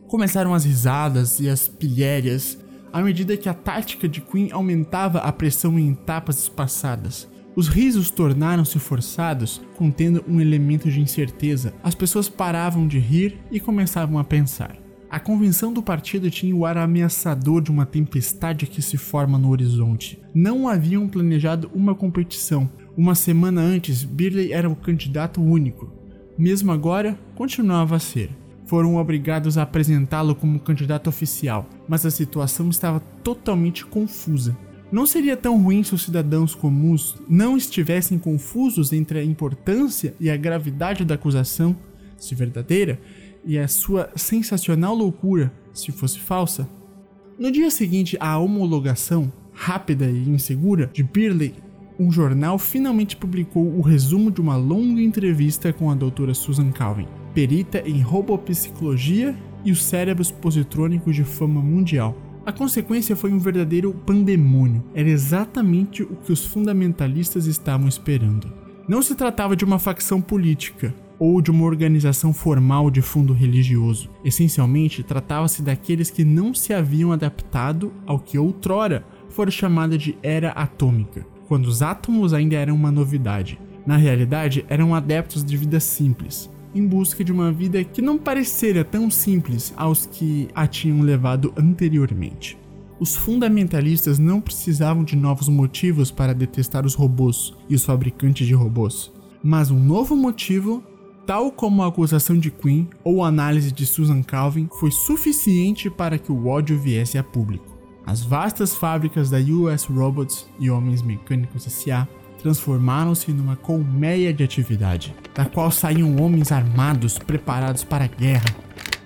Começaram as risadas e as pilhérias à medida que a tática de Queen aumentava a pressão em etapas espaçadas. Os risos tornaram-se forçados, contendo um elemento de incerteza. As pessoas paravam de rir e começavam a pensar. A convenção do partido tinha o ar ameaçador de uma tempestade que se forma no horizonte. Não haviam planejado uma competição. Uma semana antes, Birley era o candidato único. Mesmo agora, continuava a ser foram obrigados a apresentá-lo como candidato oficial, mas a situação estava totalmente confusa. Não seria tão ruim se os cidadãos comuns não estivessem confusos entre a importância e a gravidade da acusação, se verdadeira, e a sua sensacional loucura, se fosse falsa? No dia seguinte à homologação, rápida e insegura, de Birley, um jornal finalmente publicou o resumo de uma longa entrevista com a doutora Susan Calvin perita em robopsicologia e os cérebros positrônicos de fama mundial. A consequência foi um verdadeiro pandemônio. Era exatamente o que os fundamentalistas estavam esperando. Não se tratava de uma facção política ou de uma organização formal de fundo religioso. Essencialmente, tratava-se daqueles que não se haviam adaptado ao que outrora fora chamada de era atômica, quando os átomos ainda eram uma novidade. Na realidade, eram adeptos de vida simples, em busca de uma vida que não parecera tão simples aos que a tinham levado anteriormente. Os fundamentalistas não precisavam de novos motivos para detestar os robôs e os fabricantes de robôs, mas um novo motivo, tal como a acusação de Quinn ou a análise de Susan Calvin, foi suficiente para que o ódio viesse a público. As vastas fábricas da US Robots e Homens Mecânicos S.A transformaram-se numa colmeia de atividade, da qual saíam homens armados preparados para a guerra.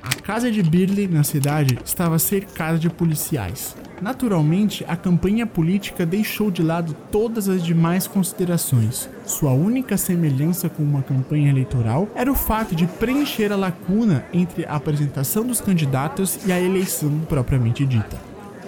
A casa de Birley na cidade estava cercada de policiais. Naturalmente, a campanha política deixou de lado todas as demais considerações. Sua única semelhança com uma campanha eleitoral era o fato de preencher a lacuna entre a apresentação dos candidatos e a eleição propriamente dita.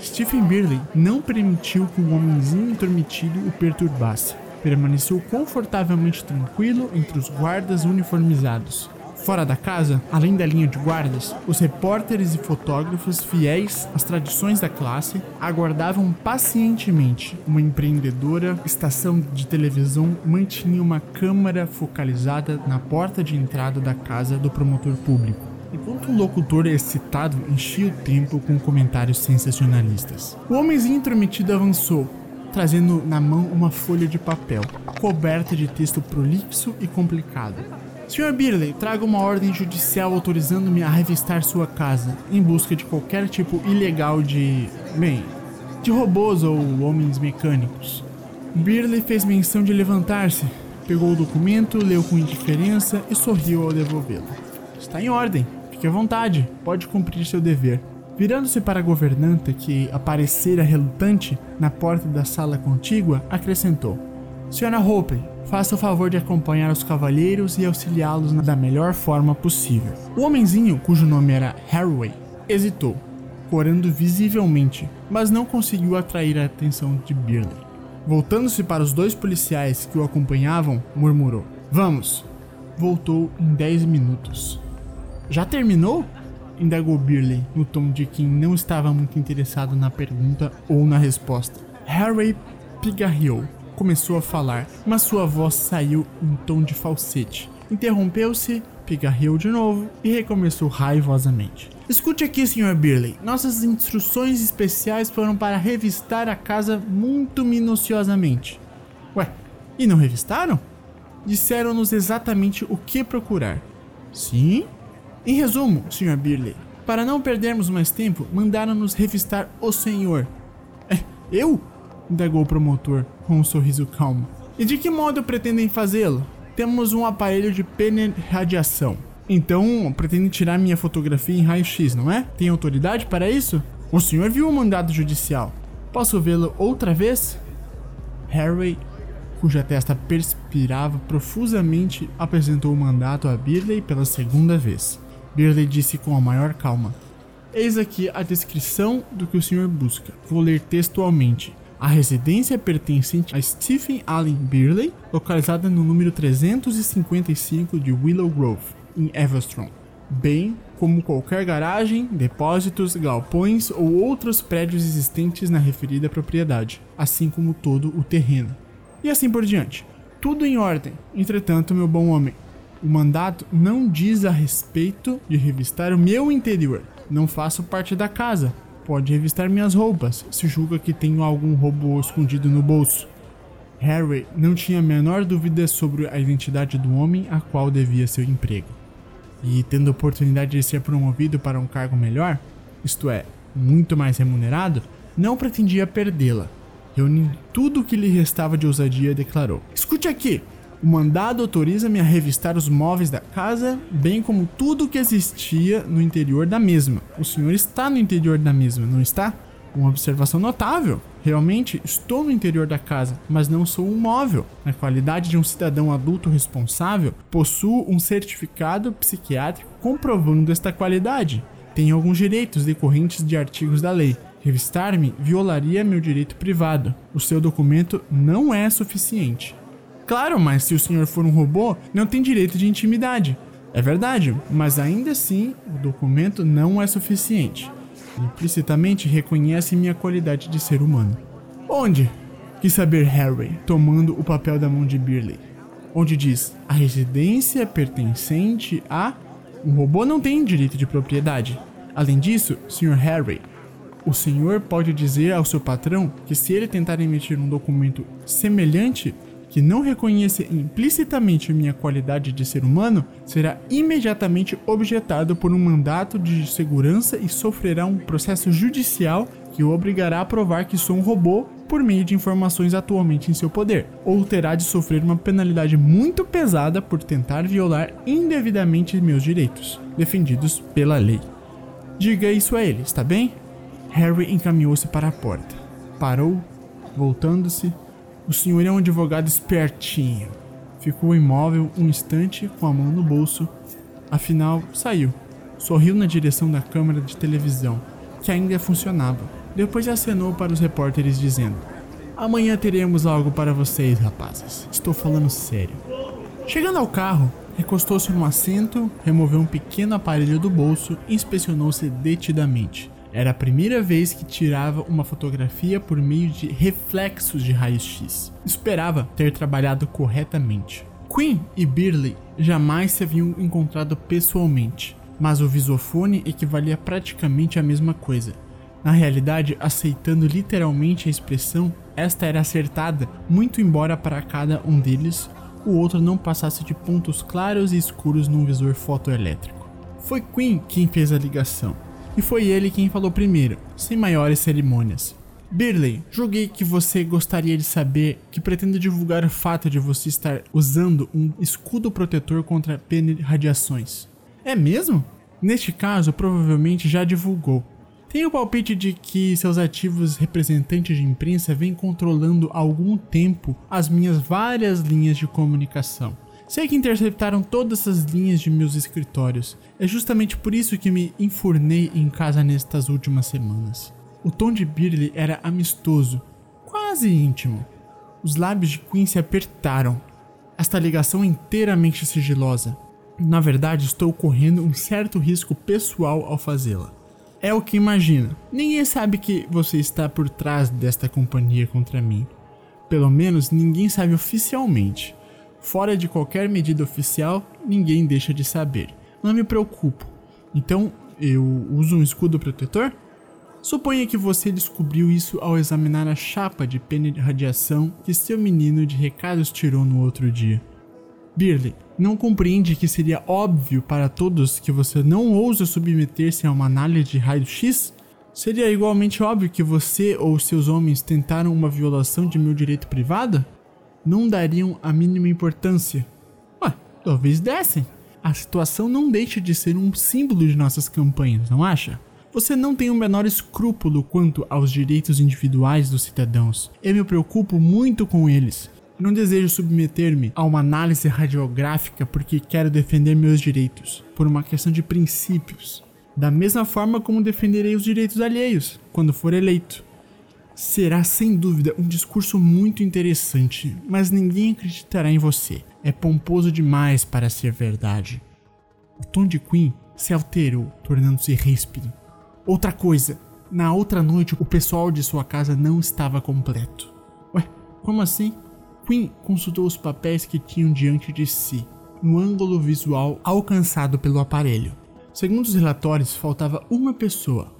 Stephen Birley não permitiu que um homenzinho intrometido o perturbasse permaneceu confortavelmente tranquilo entre os guardas uniformizados. Fora da casa, além da linha de guardas, os repórteres e fotógrafos fiéis às tradições da classe aguardavam pacientemente. Uma empreendedora estação de televisão mantinha uma câmera focalizada na porta de entrada da casa do promotor público, enquanto um locutor excitado enchia o tempo com comentários sensacionalistas. O homenzinho intrometido avançou, trazendo na mão uma folha de papel, coberta de texto prolixo e complicado. Sr. Birley, traga uma ordem judicial autorizando-me a revistar sua casa, em busca de qualquer tipo ilegal de. bem. de robôs ou homens mecânicos. Birley fez menção de levantar-se, pegou o documento, leu com indiferença e sorriu ao devolvê-lo. Está em ordem, fique à vontade, pode cumprir seu dever. Virando-se para a governanta, que aparecera relutante na porta da sala contígua, acrescentou: Senhora Hope, faça o favor de acompanhar os cavalheiros e auxiliá-los da melhor forma possível. O homenzinho, cujo nome era Harway, hesitou, corando visivelmente, mas não conseguiu atrair a atenção de Birley. Voltando-se para os dois policiais que o acompanhavam, murmurou: Vamos! Voltou em 10 minutos. Já terminou? Indagou Birley, no tom de quem não estava muito interessado na pergunta ou na resposta. Harry pigarreou. Começou a falar, mas sua voz saiu em tom de falsete. Interrompeu-se, pigarreou de novo e recomeçou raivosamente. Escute aqui, Sr. Birley. Nossas instruções especiais foram para revistar a casa muito minuciosamente. Ué, e não revistaram? Disseram-nos exatamente o que procurar. Sim, em resumo, Sr. Birley, para não perdermos mais tempo, mandaram-nos revistar o senhor. É, eu? indagou o promotor, com um sorriso calmo. E de que modo pretendem fazê-lo? Temos um aparelho de penetradiação. Então, pretendem tirar minha fotografia em raio-x, não é? Tem autoridade para isso? O senhor viu o mandado judicial. Posso vê-lo outra vez? Harry, cuja testa perspirava profusamente, apresentou o mandato a Birley pela segunda vez. Birley disse com a maior calma. Eis aqui a descrição do que o senhor busca. Vou ler textualmente. A residência pertencente a Stephen Allen Birley, localizada no número 355 de Willow Grove, em Everstrom, bem como qualquer garagem, depósitos, galpões ou outros prédios existentes na referida propriedade, assim como todo o terreno. E assim por diante. Tudo em ordem. Entretanto, meu bom homem, o mandato não diz a respeito de revistar o meu interior. Não faço parte da casa. Pode revistar minhas roupas, se julga que tenho algum robô escondido no bolso. Harry não tinha a menor dúvida sobre a identidade do homem a qual devia seu emprego. E tendo a oportunidade de ser promovido para um cargo melhor, isto é, muito mais remunerado, não pretendia perdê-la. Reunindo tudo o que lhe restava de ousadia, declarou: Escute aqui! O mandado autoriza-me a revistar os móveis da casa, bem como tudo que existia no interior da mesma. O senhor está no interior da mesma, não está? Uma observação notável. Realmente estou no interior da casa, mas não sou um móvel. Na qualidade de um cidadão adulto responsável, possuo um certificado psiquiátrico comprovando esta qualidade. Tenho alguns direitos decorrentes de artigos da lei. Revistar-me violaria meu direito privado. O seu documento não é suficiente. Claro, mas se o senhor for um robô, não tem direito de intimidade. É verdade, mas ainda assim, o documento não é suficiente. Implicitamente reconhece minha qualidade de ser humano. Onde? Quis saber Harry, tomando o papel da mão de Birley. Onde diz: a residência pertencente a. Um robô não tem direito de propriedade. Além disso, Sr. Harry, o senhor pode dizer ao seu patrão que se ele tentar emitir um documento semelhante que não reconheça implicitamente minha qualidade de ser humano, será imediatamente objetado por um mandato de segurança e sofrerá um processo judicial que o obrigará a provar que sou um robô por meio de informações atualmente em seu poder, ou terá de sofrer uma penalidade muito pesada por tentar violar indevidamente meus direitos, defendidos pela lei. Diga isso a ele, está bem? Harry encaminhou-se para a porta. Parou, voltando-se. O senhor é um advogado espertinho. Ficou imóvel um instante com a mão no bolso. Afinal, saiu. Sorriu na direção da câmera de televisão, que ainda funcionava. Depois acenou para os repórteres dizendo: Amanhã teremos algo para vocês, rapazes. Estou falando sério. Chegando ao carro, recostou-se no assento, removeu um pequeno aparelho do bolso e inspecionou-se detidamente. Era a primeira vez que tirava uma fotografia por meio de reflexos de raio-x. Esperava ter trabalhado corretamente. Quinn e Birley jamais se haviam encontrado pessoalmente, mas o visofone equivalia praticamente à mesma coisa. Na realidade, aceitando literalmente a expressão, esta era acertada, muito embora para cada um deles o outro não passasse de pontos claros e escuros num visor fotoelétrico. Foi Quinn quem fez a ligação e foi ele quem falou primeiro, sem maiores cerimônias. Birley, julguei que você gostaria de saber que pretendo divulgar o fato de você estar usando um escudo protetor contra radiações. É mesmo? Neste caso, provavelmente já divulgou. Tenho o palpite de que seus ativos representantes de imprensa vêm controlando há algum tempo as minhas várias linhas de comunicação. Sei que interceptaram todas as linhas de meus escritórios. É justamente por isso que me enfurnei em casa nestas últimas semanas. O tom de Birley era amistoso, quase íntimo. Os lábios de Quinn se apertaram. Esta ligação é inteiramente sigilosa. Na verdade, estou correndo um certo risco pessoal ao fazê-la. É o que imagina. Ninguém sabe que você está por trás desta companhia contra mim. Pelo menos ninguém sabe oficialmente. Fora de qualquer medida oficial, ninguém deixa de saber. Não me preocupo. Então, eu uso um escudo protetor? Suponha que você descobriu isso ao examinar a chapa de pena de radiação que seu menino de recados tirou no outro dia. Birley, não compreende que seria óbvio para todos que você não ousa submeter-se a uma análise de raio-x? Seria igualmente óbvio que você ou seus homens tentaram uma violação de meu direito privado? Não dariam a mínima importância. Ué, talvez dessem. A situação não deixa de ser um símbolo de nossas campanhas, não acha? Você não tem o menor escrúpulo quanto aos direitos individuais dos cidadãos. Eu me preocupo muito com eles. Não desejo submeter-me a uma análise radiográfica porque quero defender meus direitos, por uma questão de princípios. Da mesma forma como defenderei os direitos alheios, quando for eleito. Será sem dúvida um discurso muito interessante, mas ninguém acreditará em você. É pomposo demais para ser verdade. O tom de Queen se alterou, tornando-se ríspido. Outra coisa, na outra noite o pessoal de sua casa não estava completo. Ué, como assim? Queen consultou os papéis que tinham diante de si, no ângulo visual alcançado pelo aparelho. Segundo os relatórios, faltava uma pessoa,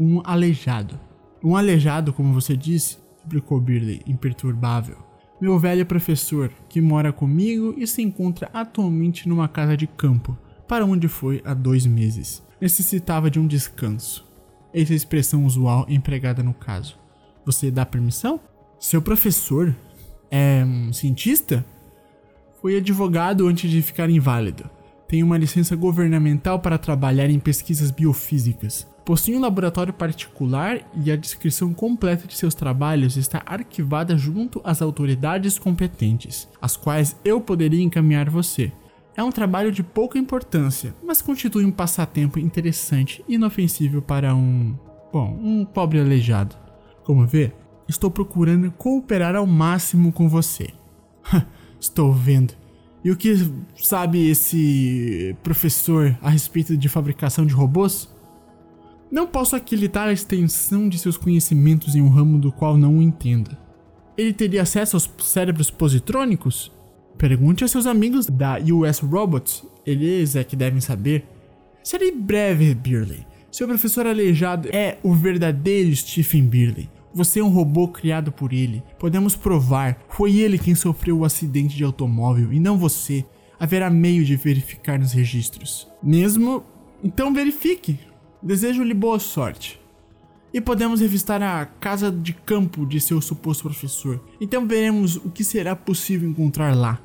um aleijado. Um aleijado, como você disse, explicou Birley, imperturbável. Meu velho professor, que mora comigo e se encontra atualmente numa casa de campo, para onde foi há dois meses. Necessitava de um descanso. É a expressão usual empregada no caso. Você dá permissão? Seu professor é um cientista? Foi advogado antes de ficar inválido. Tem uma licença governamental para trabalhar em pesquisas biofísicas. Possui um laboratório particular e a descrição completa de seus trabalhos está arquivada junto às autoridades competentes, as quais eu poderia encaminhar você. É um trabalho de pouca importância, mas constitui um passatempo interessante e inofensivo para um. Bom, um pobre aleijado. Como vê, estou procurando cooperar ao máximo com você. Estou vendo. E o que sabe esse professor a respeito de fabricação de robôs? Não posso aquilitar a extensão de seus conhecimentos em um ramo do qual não entenda. Ele teria acesso aos cérebros positrônicos? Pergunte a seus amigos da US Robots, eles é que devem saber. Serei breve, Birley. Seu professor aleijado é o verdadeiro Stephen Birley. Você é um robô criado por ele. Podemos provar. Foi ele quem sofreu o acidente de automóvel e não você. Haverá meio de verificar nos registros. Mesmo? Então verifique. Desejo-lhe boa sorte. E podemos revistar a casa de campo de seu suposto professor. Então veremos o que será possível encontrar lá.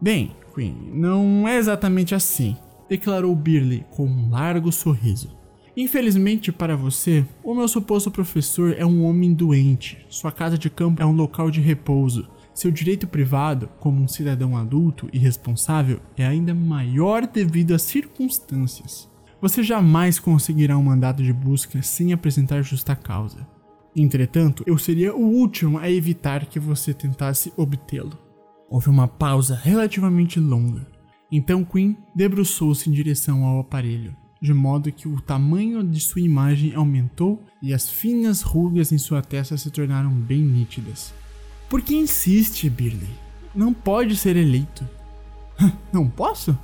Bem, Queen, não é exatamente assim, declarou Birley com um largo sorriso. Infelizmente para você, o meu suposto professor é um homem doente. Sua casa de campo é um local de repouso. Seu direito privado, como um cidadão adulto e responsável, é ainda maior devido às circunstâncias. Você jamais conseguirá um mandado de busca sem apresentar justa causa. Entretanto, eu seria o último a evitar que você tentasse obtê-lo. Houve uma pausa relativamente longa. Então Quinn debruçou-se em direção ao aparelho de modo que o tamanho de sua imagem aumentou e as finas rugas em sua testa se tornaram bem nítidas. Por que insiste, Birley? Não pode ser eleito. Não posso?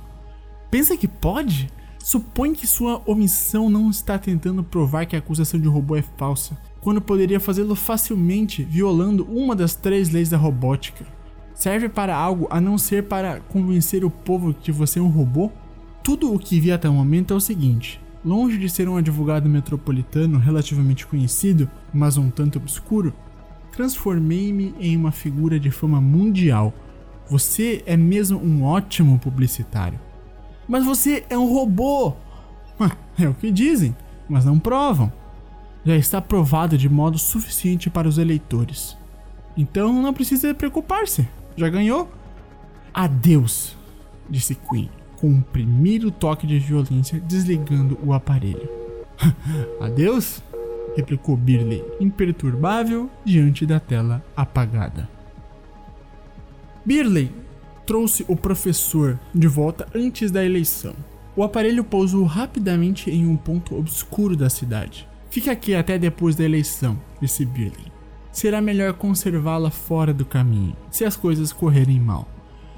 Pensa que pode? Supõe que sua omissão não está tentando provar que a acusação de robô é falsa, quando poderia fazê-lo facilmente violando uma das três leis da robótica. Serve para algo a não ser para convencer o povo que você é um robô? Tudo o que vi até o momento é o seguinte: longe de ser um advogado metropolitano relativamente conhecido, mas um tanto obscuro, transformei-me em uma figura de fama mundial. Você é mesmo um ótimo publicitário. Mas você é um robô! É o que dizem, mas não provam. Já está provado de modo suficiente para os eleitores. Então não precisa preocupar-se. Já ganhou? Adeus, disse Queen com o primeiro toque de violência, desligando o aparelho. Adeus? replicou Birley, imperturbável diante da tela apagada. Birley trouxe o professor de volta antes da eleição. O aparelho pousou rapidamente em um ponto obscuro da cidade. Fique aqui até depois da eleição, disse Birley. Será melhor conservá-la fora do caminho, se as coisas correrem mal.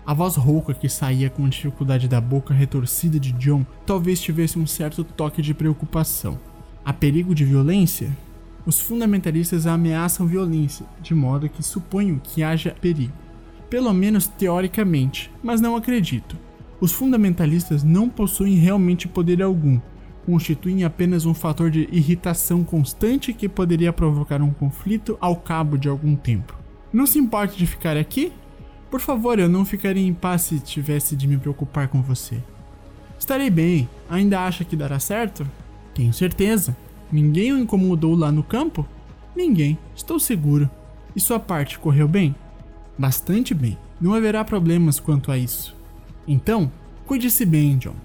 A voz rouca que saía com dificuldade da boca retorcida de John talvez tivesse um certo toque de preocupação. Há perigo de violência? Os fundamentalistas ameaçam violência, de modo que suponho que haja perigo. Pelo menos teoricamente, mas não acredito. Os fundamentalistas não possuem realmente poder algum, constituem apenas um fator de irritação constante que poderia provocar um conflito ao cabo de algum tempo. Não se importe de ficar aqui? Por favor, eu não ficaria em paz se tivesse de me preocupar com você. Estarei bem. Ainda acha que dará certo? Tenho certeza. Ninguém o incomodou lá no campo? Ninguém, estou seguro. E sua parte correu bem? Bastante bem. Não haverá problemas quanto a isso. Então, cuide-se bem, John.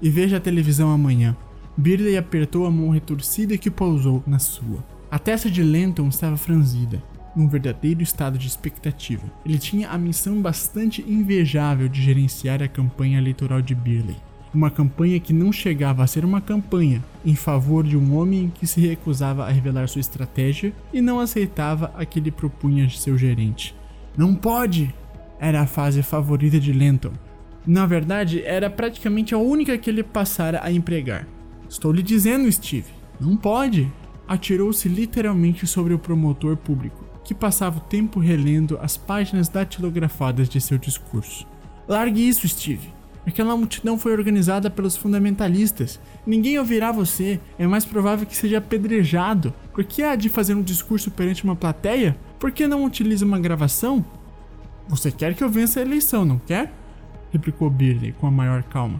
E veja a televisão amanhã. Birley apertou a mão retorcida que pousou na sua. A testa de Lenton estava franzida num verdadeiro estado de expectativa. Ele tinha a missão bastante invejável de gerenciar a campanha eleitoral de Birley. Uma campanha que não chegava a ser uma campanha em favor de um homem que se recusava a revelar sua estratégia e não aceitava a que lhe propunha seu gerente. Não pode! Era a fase favorita de Lenton. Na verdade, era praticamente a única que ele passara a empregar. Estou lhe dizendo, Steve, não pode! Atirou-se literalmente sobre o promotor público que passava o tempo relendo as páginas datilografadas de seu discurso. Largue isso, Steve. Aquela multidão foi organizada pelos fundamentalistas. Ninguém ouvirá você. É mais provável que seja apedrejado. Por que há de fazer um discurso perante uma plateia? Por que não utiliza uma gravação? Você quer que eu vença a eleição, não quer? replicou Birley com a maior calma.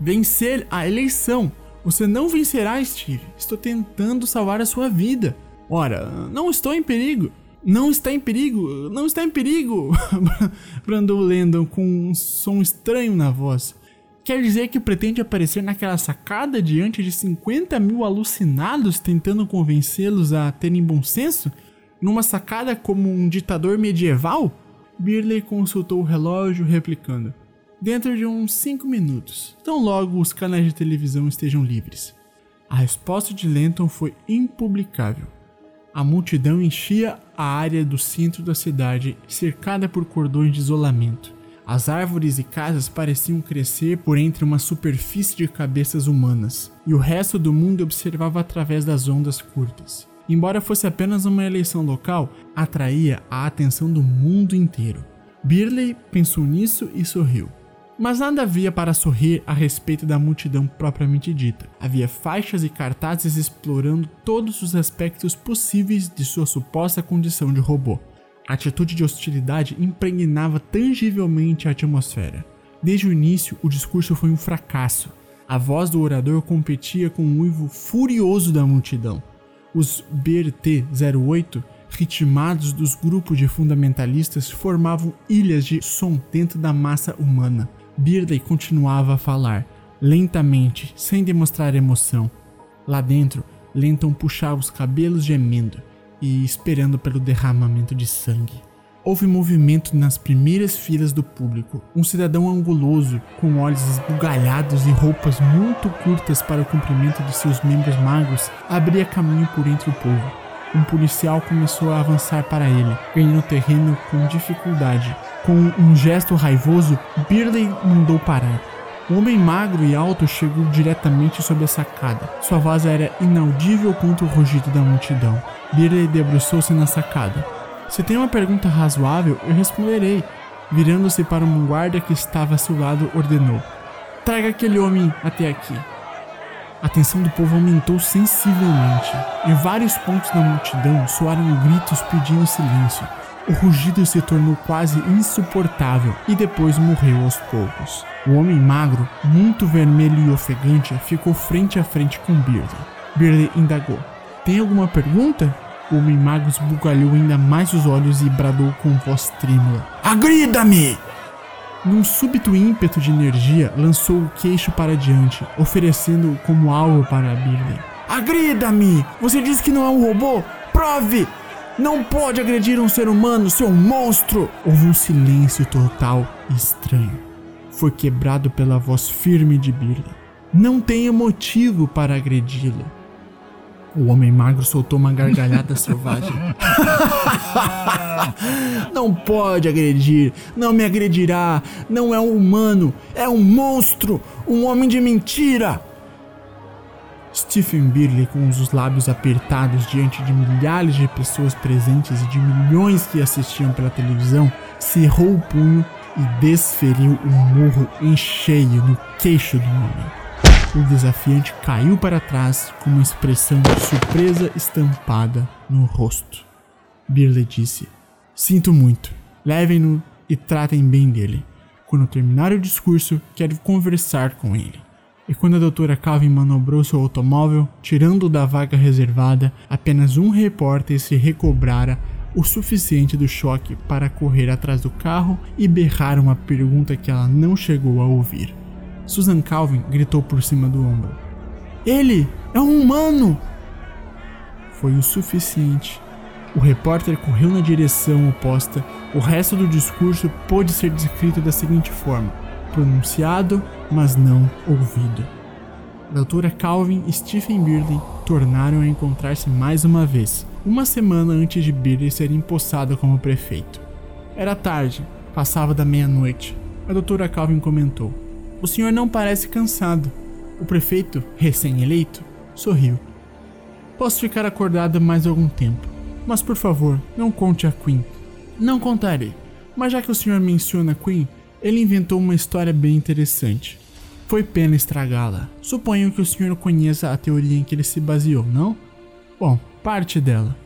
Vencer a eleição? Você não vencerá, Steve. Estou tentando salvar a sua vida. Ora, não estou em perigo. Não está em perigo, não está em perigo! brandou Landon com um som estranho na voz. Quer dizer que pretende aparecer naquela sacada diante de 50 mil alucinados tentando convencê-los a terem bom senso? Numa sacada como um ditador medieval? Birley consultou o relógio, replicando: Dentro de uns 5 minutos, tão logo os canais de televisão estejam livres. A resposta de Lenton foi impublicável. A multidão enchia a área do centro da cidade, cercada por cordões de isolamento. As árvores e casas pareciam crescer por entre uma superfície de cabeças humanas, e o resto do mundo observava através das ondas curtas. Embora fosse apenas uma eleição local, atraía a atenção do mundo inteiro. Birley pensou nisso e sorriu. Mas nada havia para sorrir a respeito da multidão propriamente dita. Havia faixas e cartazes explorando todos os aspectos possíveis de sua suposta condição de robô. A atitude de hostilidade impregnava tangivelmente a atmosfera. Desde o início, o discurso foi um fracasso. A voz do orador competia com o uivo furioso da multidão. Os BRT-08, ritmados dos grupos de fundamentalistas, formavam ilhas de som dentro da massa humana. Birley continuava a falar, lentamente, sem demonstrar emoção. Lá dentro, Lenton puxava os cabelos gemendo e esperando pelo derramamento de sangue. Houve movimento nas primeiras filas do público. Um cidadão anguloso, com olhos esbugalhados e roupas muito curtas para o comprimento de seus membros magros, abria caminho por entre o povo. Um policial começou a avançar para ele, ganhando terreno com dificuldade. Com um gesto raivoso, Birley mandou parar. O homem magro e alto chegou diretamente sob a sacada. Sua voz era inaudível contra o rugido da multidão. Birley debruçou-se na sacada. Se tem uma pergunta razoável, eu responderei. Virando-se para um guarda que estava a seu lado, ordenou: Traga aquele homem até aqui. A tensão do povo aumentou sensivelmente. Em vários pontos da multidão soaram gritos pedindo silêncio. O rugido se tornou quase insuportável e depois morreu aos poucos. O homem magro, muito vermelho e ofegante, ficou frente a frente com Beardy. Beardy indagou: Tem alguma pergunta? O homem magro esbugalhou ainda mais os olhos e bradou com voz trêmula: Agrida-me! Num súbito ímpeto de energia, lançou o queixo para diante, oferecendo como alvo para Beardy. Agrida-me! Você disse que não é um robô? Prove! Não pode agredir um ser humano, seu monstro! Houve um silêncio total e estranho. Foi quebrado pela voz firme de Birla. Não tenho motivo para agredi-lo. O homem magro soltou uma gargalhada selvagem. não pode agredir, não me agredirá, não é um humano, é um monstro, um homem de mentira. Stephen Birley, com os lábios apertados diante de milhares de pessoas presentes e de milhões que assistiam pela televisão, cerrou o punho e desferiu um murro em cheio no queixo do homem. O desafiante caiu para trás com uma expressão de surpresa estampada no rosto. Birley disse: Sinto muito. Levem-no e tratem bem dele. Quando terminar o discurso, quero conversar com ele. E quando a doutora Calvin manobrou seu automóvel, tirando-o da vaga reservada, apenas um repórter se recobrara o suficiente do choque para correr atrás do carro e berrar uma pergunta que ela não chegou a ouvir. Susan Calvin gritou por cima do ombro: Ele é um humano! Foi o suficiente. O repórter correu na direção oposta. O resto do discurso pôde ser descrito da seguinte forma: pronunciado, mas não ouvido. A doutora Calvin e Stephen Birley tornaram a encontrar-se mais uma vez, uma semana antes de Birley ser empossado como prefeito. Era tarde, passava da meia-noite. A doutora Calvin comentou: O senhor não parece cansado. O prefeito, recém-eleito, sorriu. Posso ficar acordado mais algum tempo, mas por favor, não conte a Queen. Não contarei, mas já que o senhor menciona Queen, ele inventou uma história bem interessante. Foi pena estragá-la. Suponho que o senhor conheça a teoria em que ele se baseou, não? Bom, parte dela.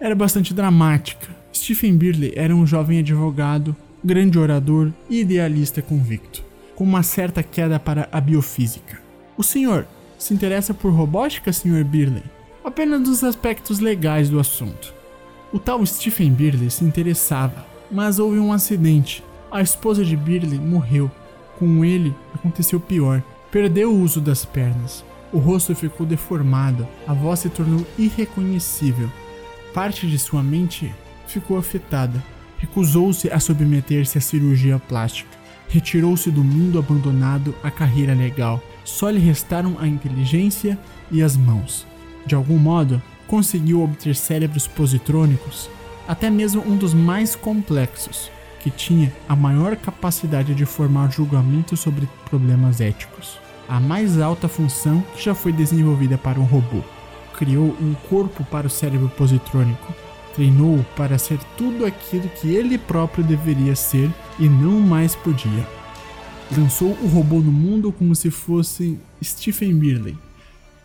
Era bastante dramática. Stephen Birley era um jovem advogado, grande orador e idealista convicto, com uma certa queda para a biofísica. O senhor se interessa por robótica, Sr. Birley? Apenas dos aspectos legais do assunto. O tal Stephen Birley se interessava, mas houve um acidente a esposa de Birley morreu. Com ele aconteceu pior. Perdeu o uso das pernas. O rosto ficou deformado, a voz se tornou irreconhecível. Parte de sua mente ficou afetada. recusou-se a submeter-se à cirurgia plástica. Retirou-se do mundo abandonado a carreira legal. Só lhe restaram a inteligência e as mãos. De algum modo, conseguiu obter cérebros positrônicos, até mesmo um dos mais complexos, que tinha a maior capacidade de formar julgamentos sobre problemas éticos. A mais alta função que já foi desenvolvida para um robô. Criou um corpo para o cérebro positrônico, treinou para ser tudo aquilo que ele próprio deveria ser e não mais podia. Lançou o robô no mundo como se fosse Stephen Birley,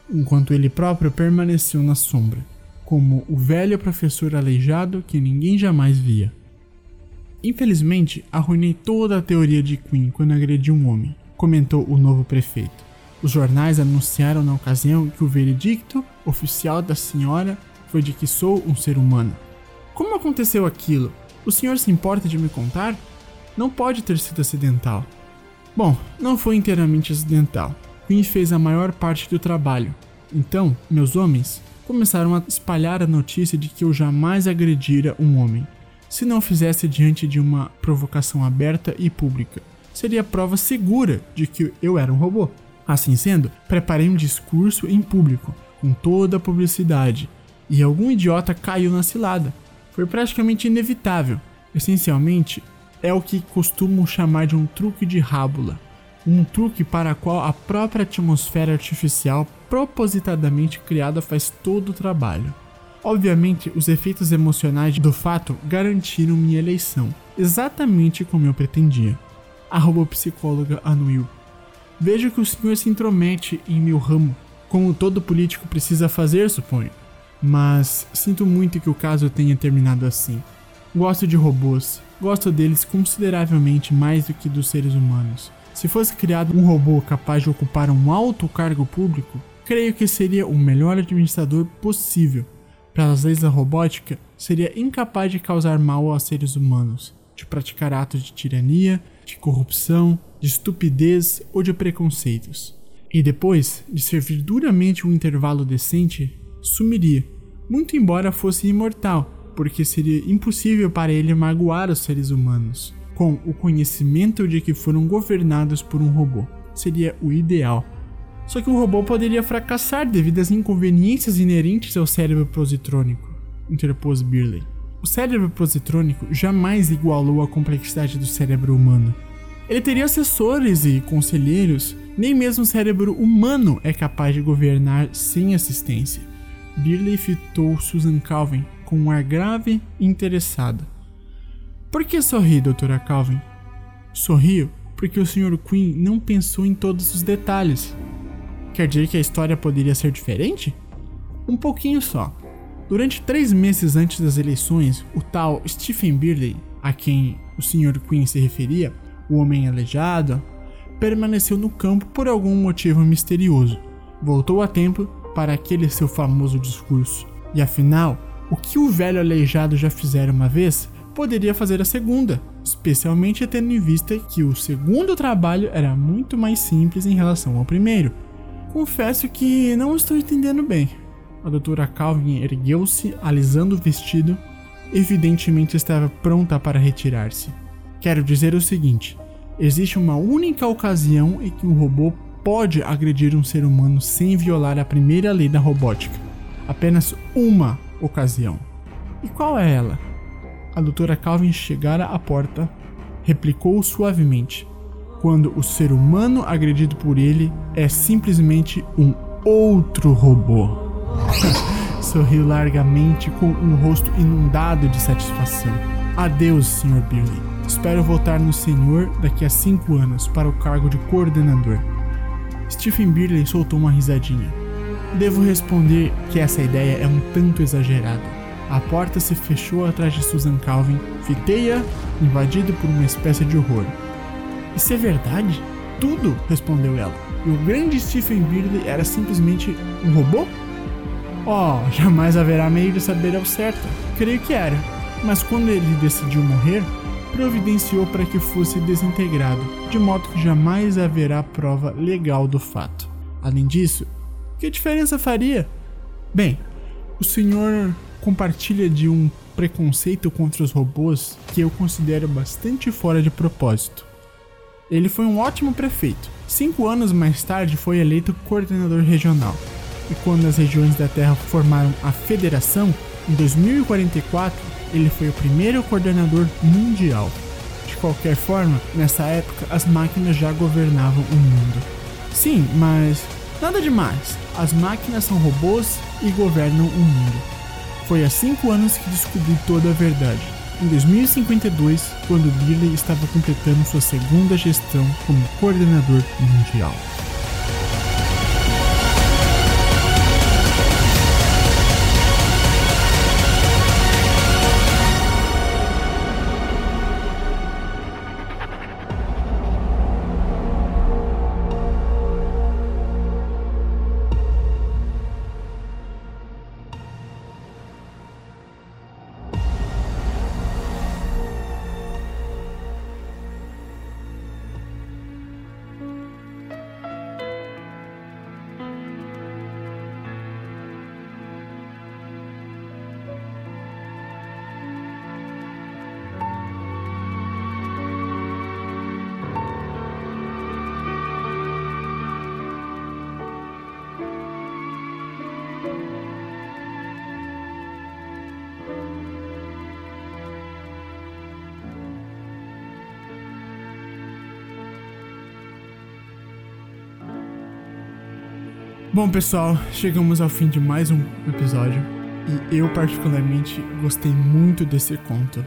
enquanto ele próprio permaneceu na sombra, como o velho professor aleijado que ninguém jamais via. Infelizmente, arruinei toda a teoria de Queen quando agredi um homem, comentou o novo prefeito. Os jornais anunciaram na ocasião que o veredicto oficial da senhora foi de que sou um ser humano. Como aconteceu aquilo? O senhor se importa de me contar? Não pode ter sido acidental. Bom, não foi inteiramente acidental. Queen fez a maior parte do trabalho. Então, meus homens começaram a espalhar a notícia de que eu jamais agredira um homem. Se não fizesse diante de uma provocação aberta e pública, seria prova segura de que eu era um robô. Assim sendo, preparei um discurso em público, com toda a publicidade, e algum idiota caiu na cilada. Foi praticamente inevitável. Essencialmente, é o que costumam chamar de um truque de rábula. Um truque para o qual a própria atmosfera artificial propositadamente criada faz todo o trabalho. Obviamente, os efeitos emocionais do fato garantiram minha eleição, exatamente como eu pretendia. A robopsicóloga anuiu. Vejo que o senhor se intromete em meu ramo, como todo político precisa fazer, suponho mas sinto muito que o caso tenha terminado assim. Gosto de robôs, gosto deles consideravelmente mais do que dos seres humanos. Se fosse criado um robô capaz de ocupar um alto cargo público, creio que seria o melhor administrador possível. Para as leis da robótica, seria incapaz de causar mal aos seres humanos, de praticar atos de tirania, de corrupção, de estupidez ou de preconceitos. E depois de servir duramente um intervalo decente, sumiria, muito embora fosse imortal, porque seria impossível para ele magoar os seres humanos, com o conhecimento de que foram governados por um robô. Seria o ideal. Só que o robô poderia fracassar devido às inconveniências inerentes ao cérebro positrônico, interpôs Birley. O cérebro positrônico jamais igualou a complexidade do cérebro humano. Ele teria assessores e conselheiros, nem mesmo o cérebro humano é capaz de governar sem assistência. Birley fitou Susan Calvin com um ar grave e interessado. Por que sorri, doutora Calvin? Sorrio porque o Sr. Quinn não pensou em todos os detalhes. Quer dizer que a história poderia ser diferente? Um pouquinho só. Durante três meses antes das eleições, o tal Stephen Birley, a quem o Sr. Quinn se referia, o homem aleijado, permaneceu no campo por algum motivo misterioso. Voltou a tempo para aquele seu famoso discurso. E afinal, o que o velho aleijado já fizera uma vez, poderia fazer a segunda, especialmente tendo em vista que o segundo trabalho era muito mais simples em relação ao primeiro. Confesso que não estou entendendo bem. A doutora Calvin ergueu-se, alisando o vestido, evidentemente estava pronta para retirar-se. Quero dizer o seguinte: existe uma única ocasião em que um robô pode agredir um ser humano sem violar a primeira lei da robótica. Apenas uma ocasião. E qual é ela? A doutora Calvin chegara à porta, replicou suavemente: quando o ser humano agredido por ele é simplesmente um outro robô. Sorriu largamente com um rosto inundado de satisfação. Adeus, Sr. Billy. Espero voltar no Senhor daqui a cinco anos para o cargo de coordenador. Stephen Birley soltou uma risadinha. Devo responder que essa ideia é um tanto exagerada. A porta se fechou atrás de Susan Calvin, fiteia, invadido por uma espécie de horror. Isso é verdade? Tudo, respondeu ela. E o grande Stephen Birley era simplesmente um robô? Oh, jamais haverá meio de saber ao certo. Creio que era. Mas quando ele decidiu morrer, providenciou para que fosse desintegrado, de modo que jamais haverá prova legal do fato. Além disso, que diferença faria? Bem, o senhor compartilha de um preconceito contra os robôs que eu considero bastante fora de propósito. Ele foi um ótimo prefeito. Cinco anos mais tarde foi eleito coordenador regional. E quando as regiões da Terra formaram a Federação, em 2044, ele foi o primeiro coordenador mundial. De qualquer forma, nessa época as máquinas já governavam o mundo. Sim, mas nada demais. As máquinas são robôs e governam o mundo. Foi há cinco anos que descobri toda a verdade. Em 2052, quando Billy estava completando sua segunda gestão como coordenador mundial. Pessoal, chegamos ao fim de mais um episódio e eu particularmente gostei muito desse conto.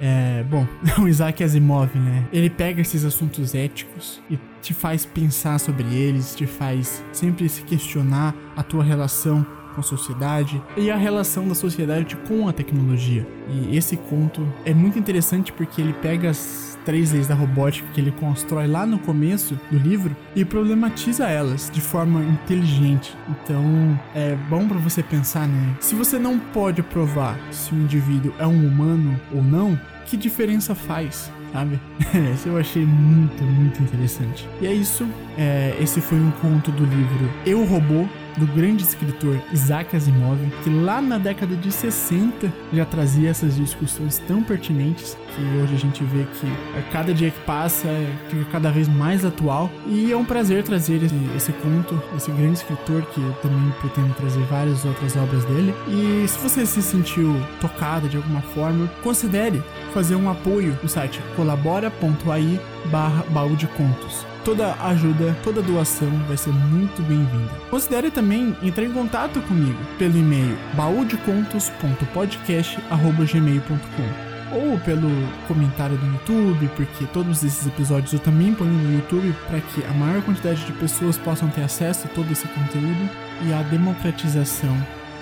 É, bom, o Isaac Asimov, né? Ele pega esses assuntos éticos e te faz pensar sobre eles, te faz sempre se questionar a tua relação com a sociedade e a relação da sociedade com a tecnologia. E esse conto é muito interessante porque ele pega as três leis da robótica que ele constrói lá no começo do livro e problematiza elas de forma inteligente. Então é bom para você pensar, né? Se você não pode provar se o indivíduo é um humano ou não, que diferença faz? Sabe? Isso eu achei muito, muito interessante. E é isso. É, esse foi um conto do livro Eu Robô, do grande escritor Isaac Asimov, que lá na década de 60 já trazia essas discussões tão pertinentes que hoje a gente vê que a cada dia que passa fica cada vez mais atual. E é um prazer trazer esse, esse conto, esse grande escritor que eu também pretendo trazer várias outras obras dele. E se você se sentiu tocado de alguma forma, considere fazer um apoio no site colabora.ai barra baú de contos toda ajuda, toda doação vai ser muito bem-vinda. Considere também entrar em contato comigo pelo e-mail baúdecontos.podcast@gmail.com ou pelo comentário do YouTube, porque todos esses episódios eu também ponho no YouTube para que a maior quantidade de pessoas possam ter acesso a todo esse conteúdo e a democratização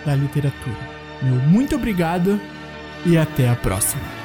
da literatura. Meu muito obrigado e até a próxima.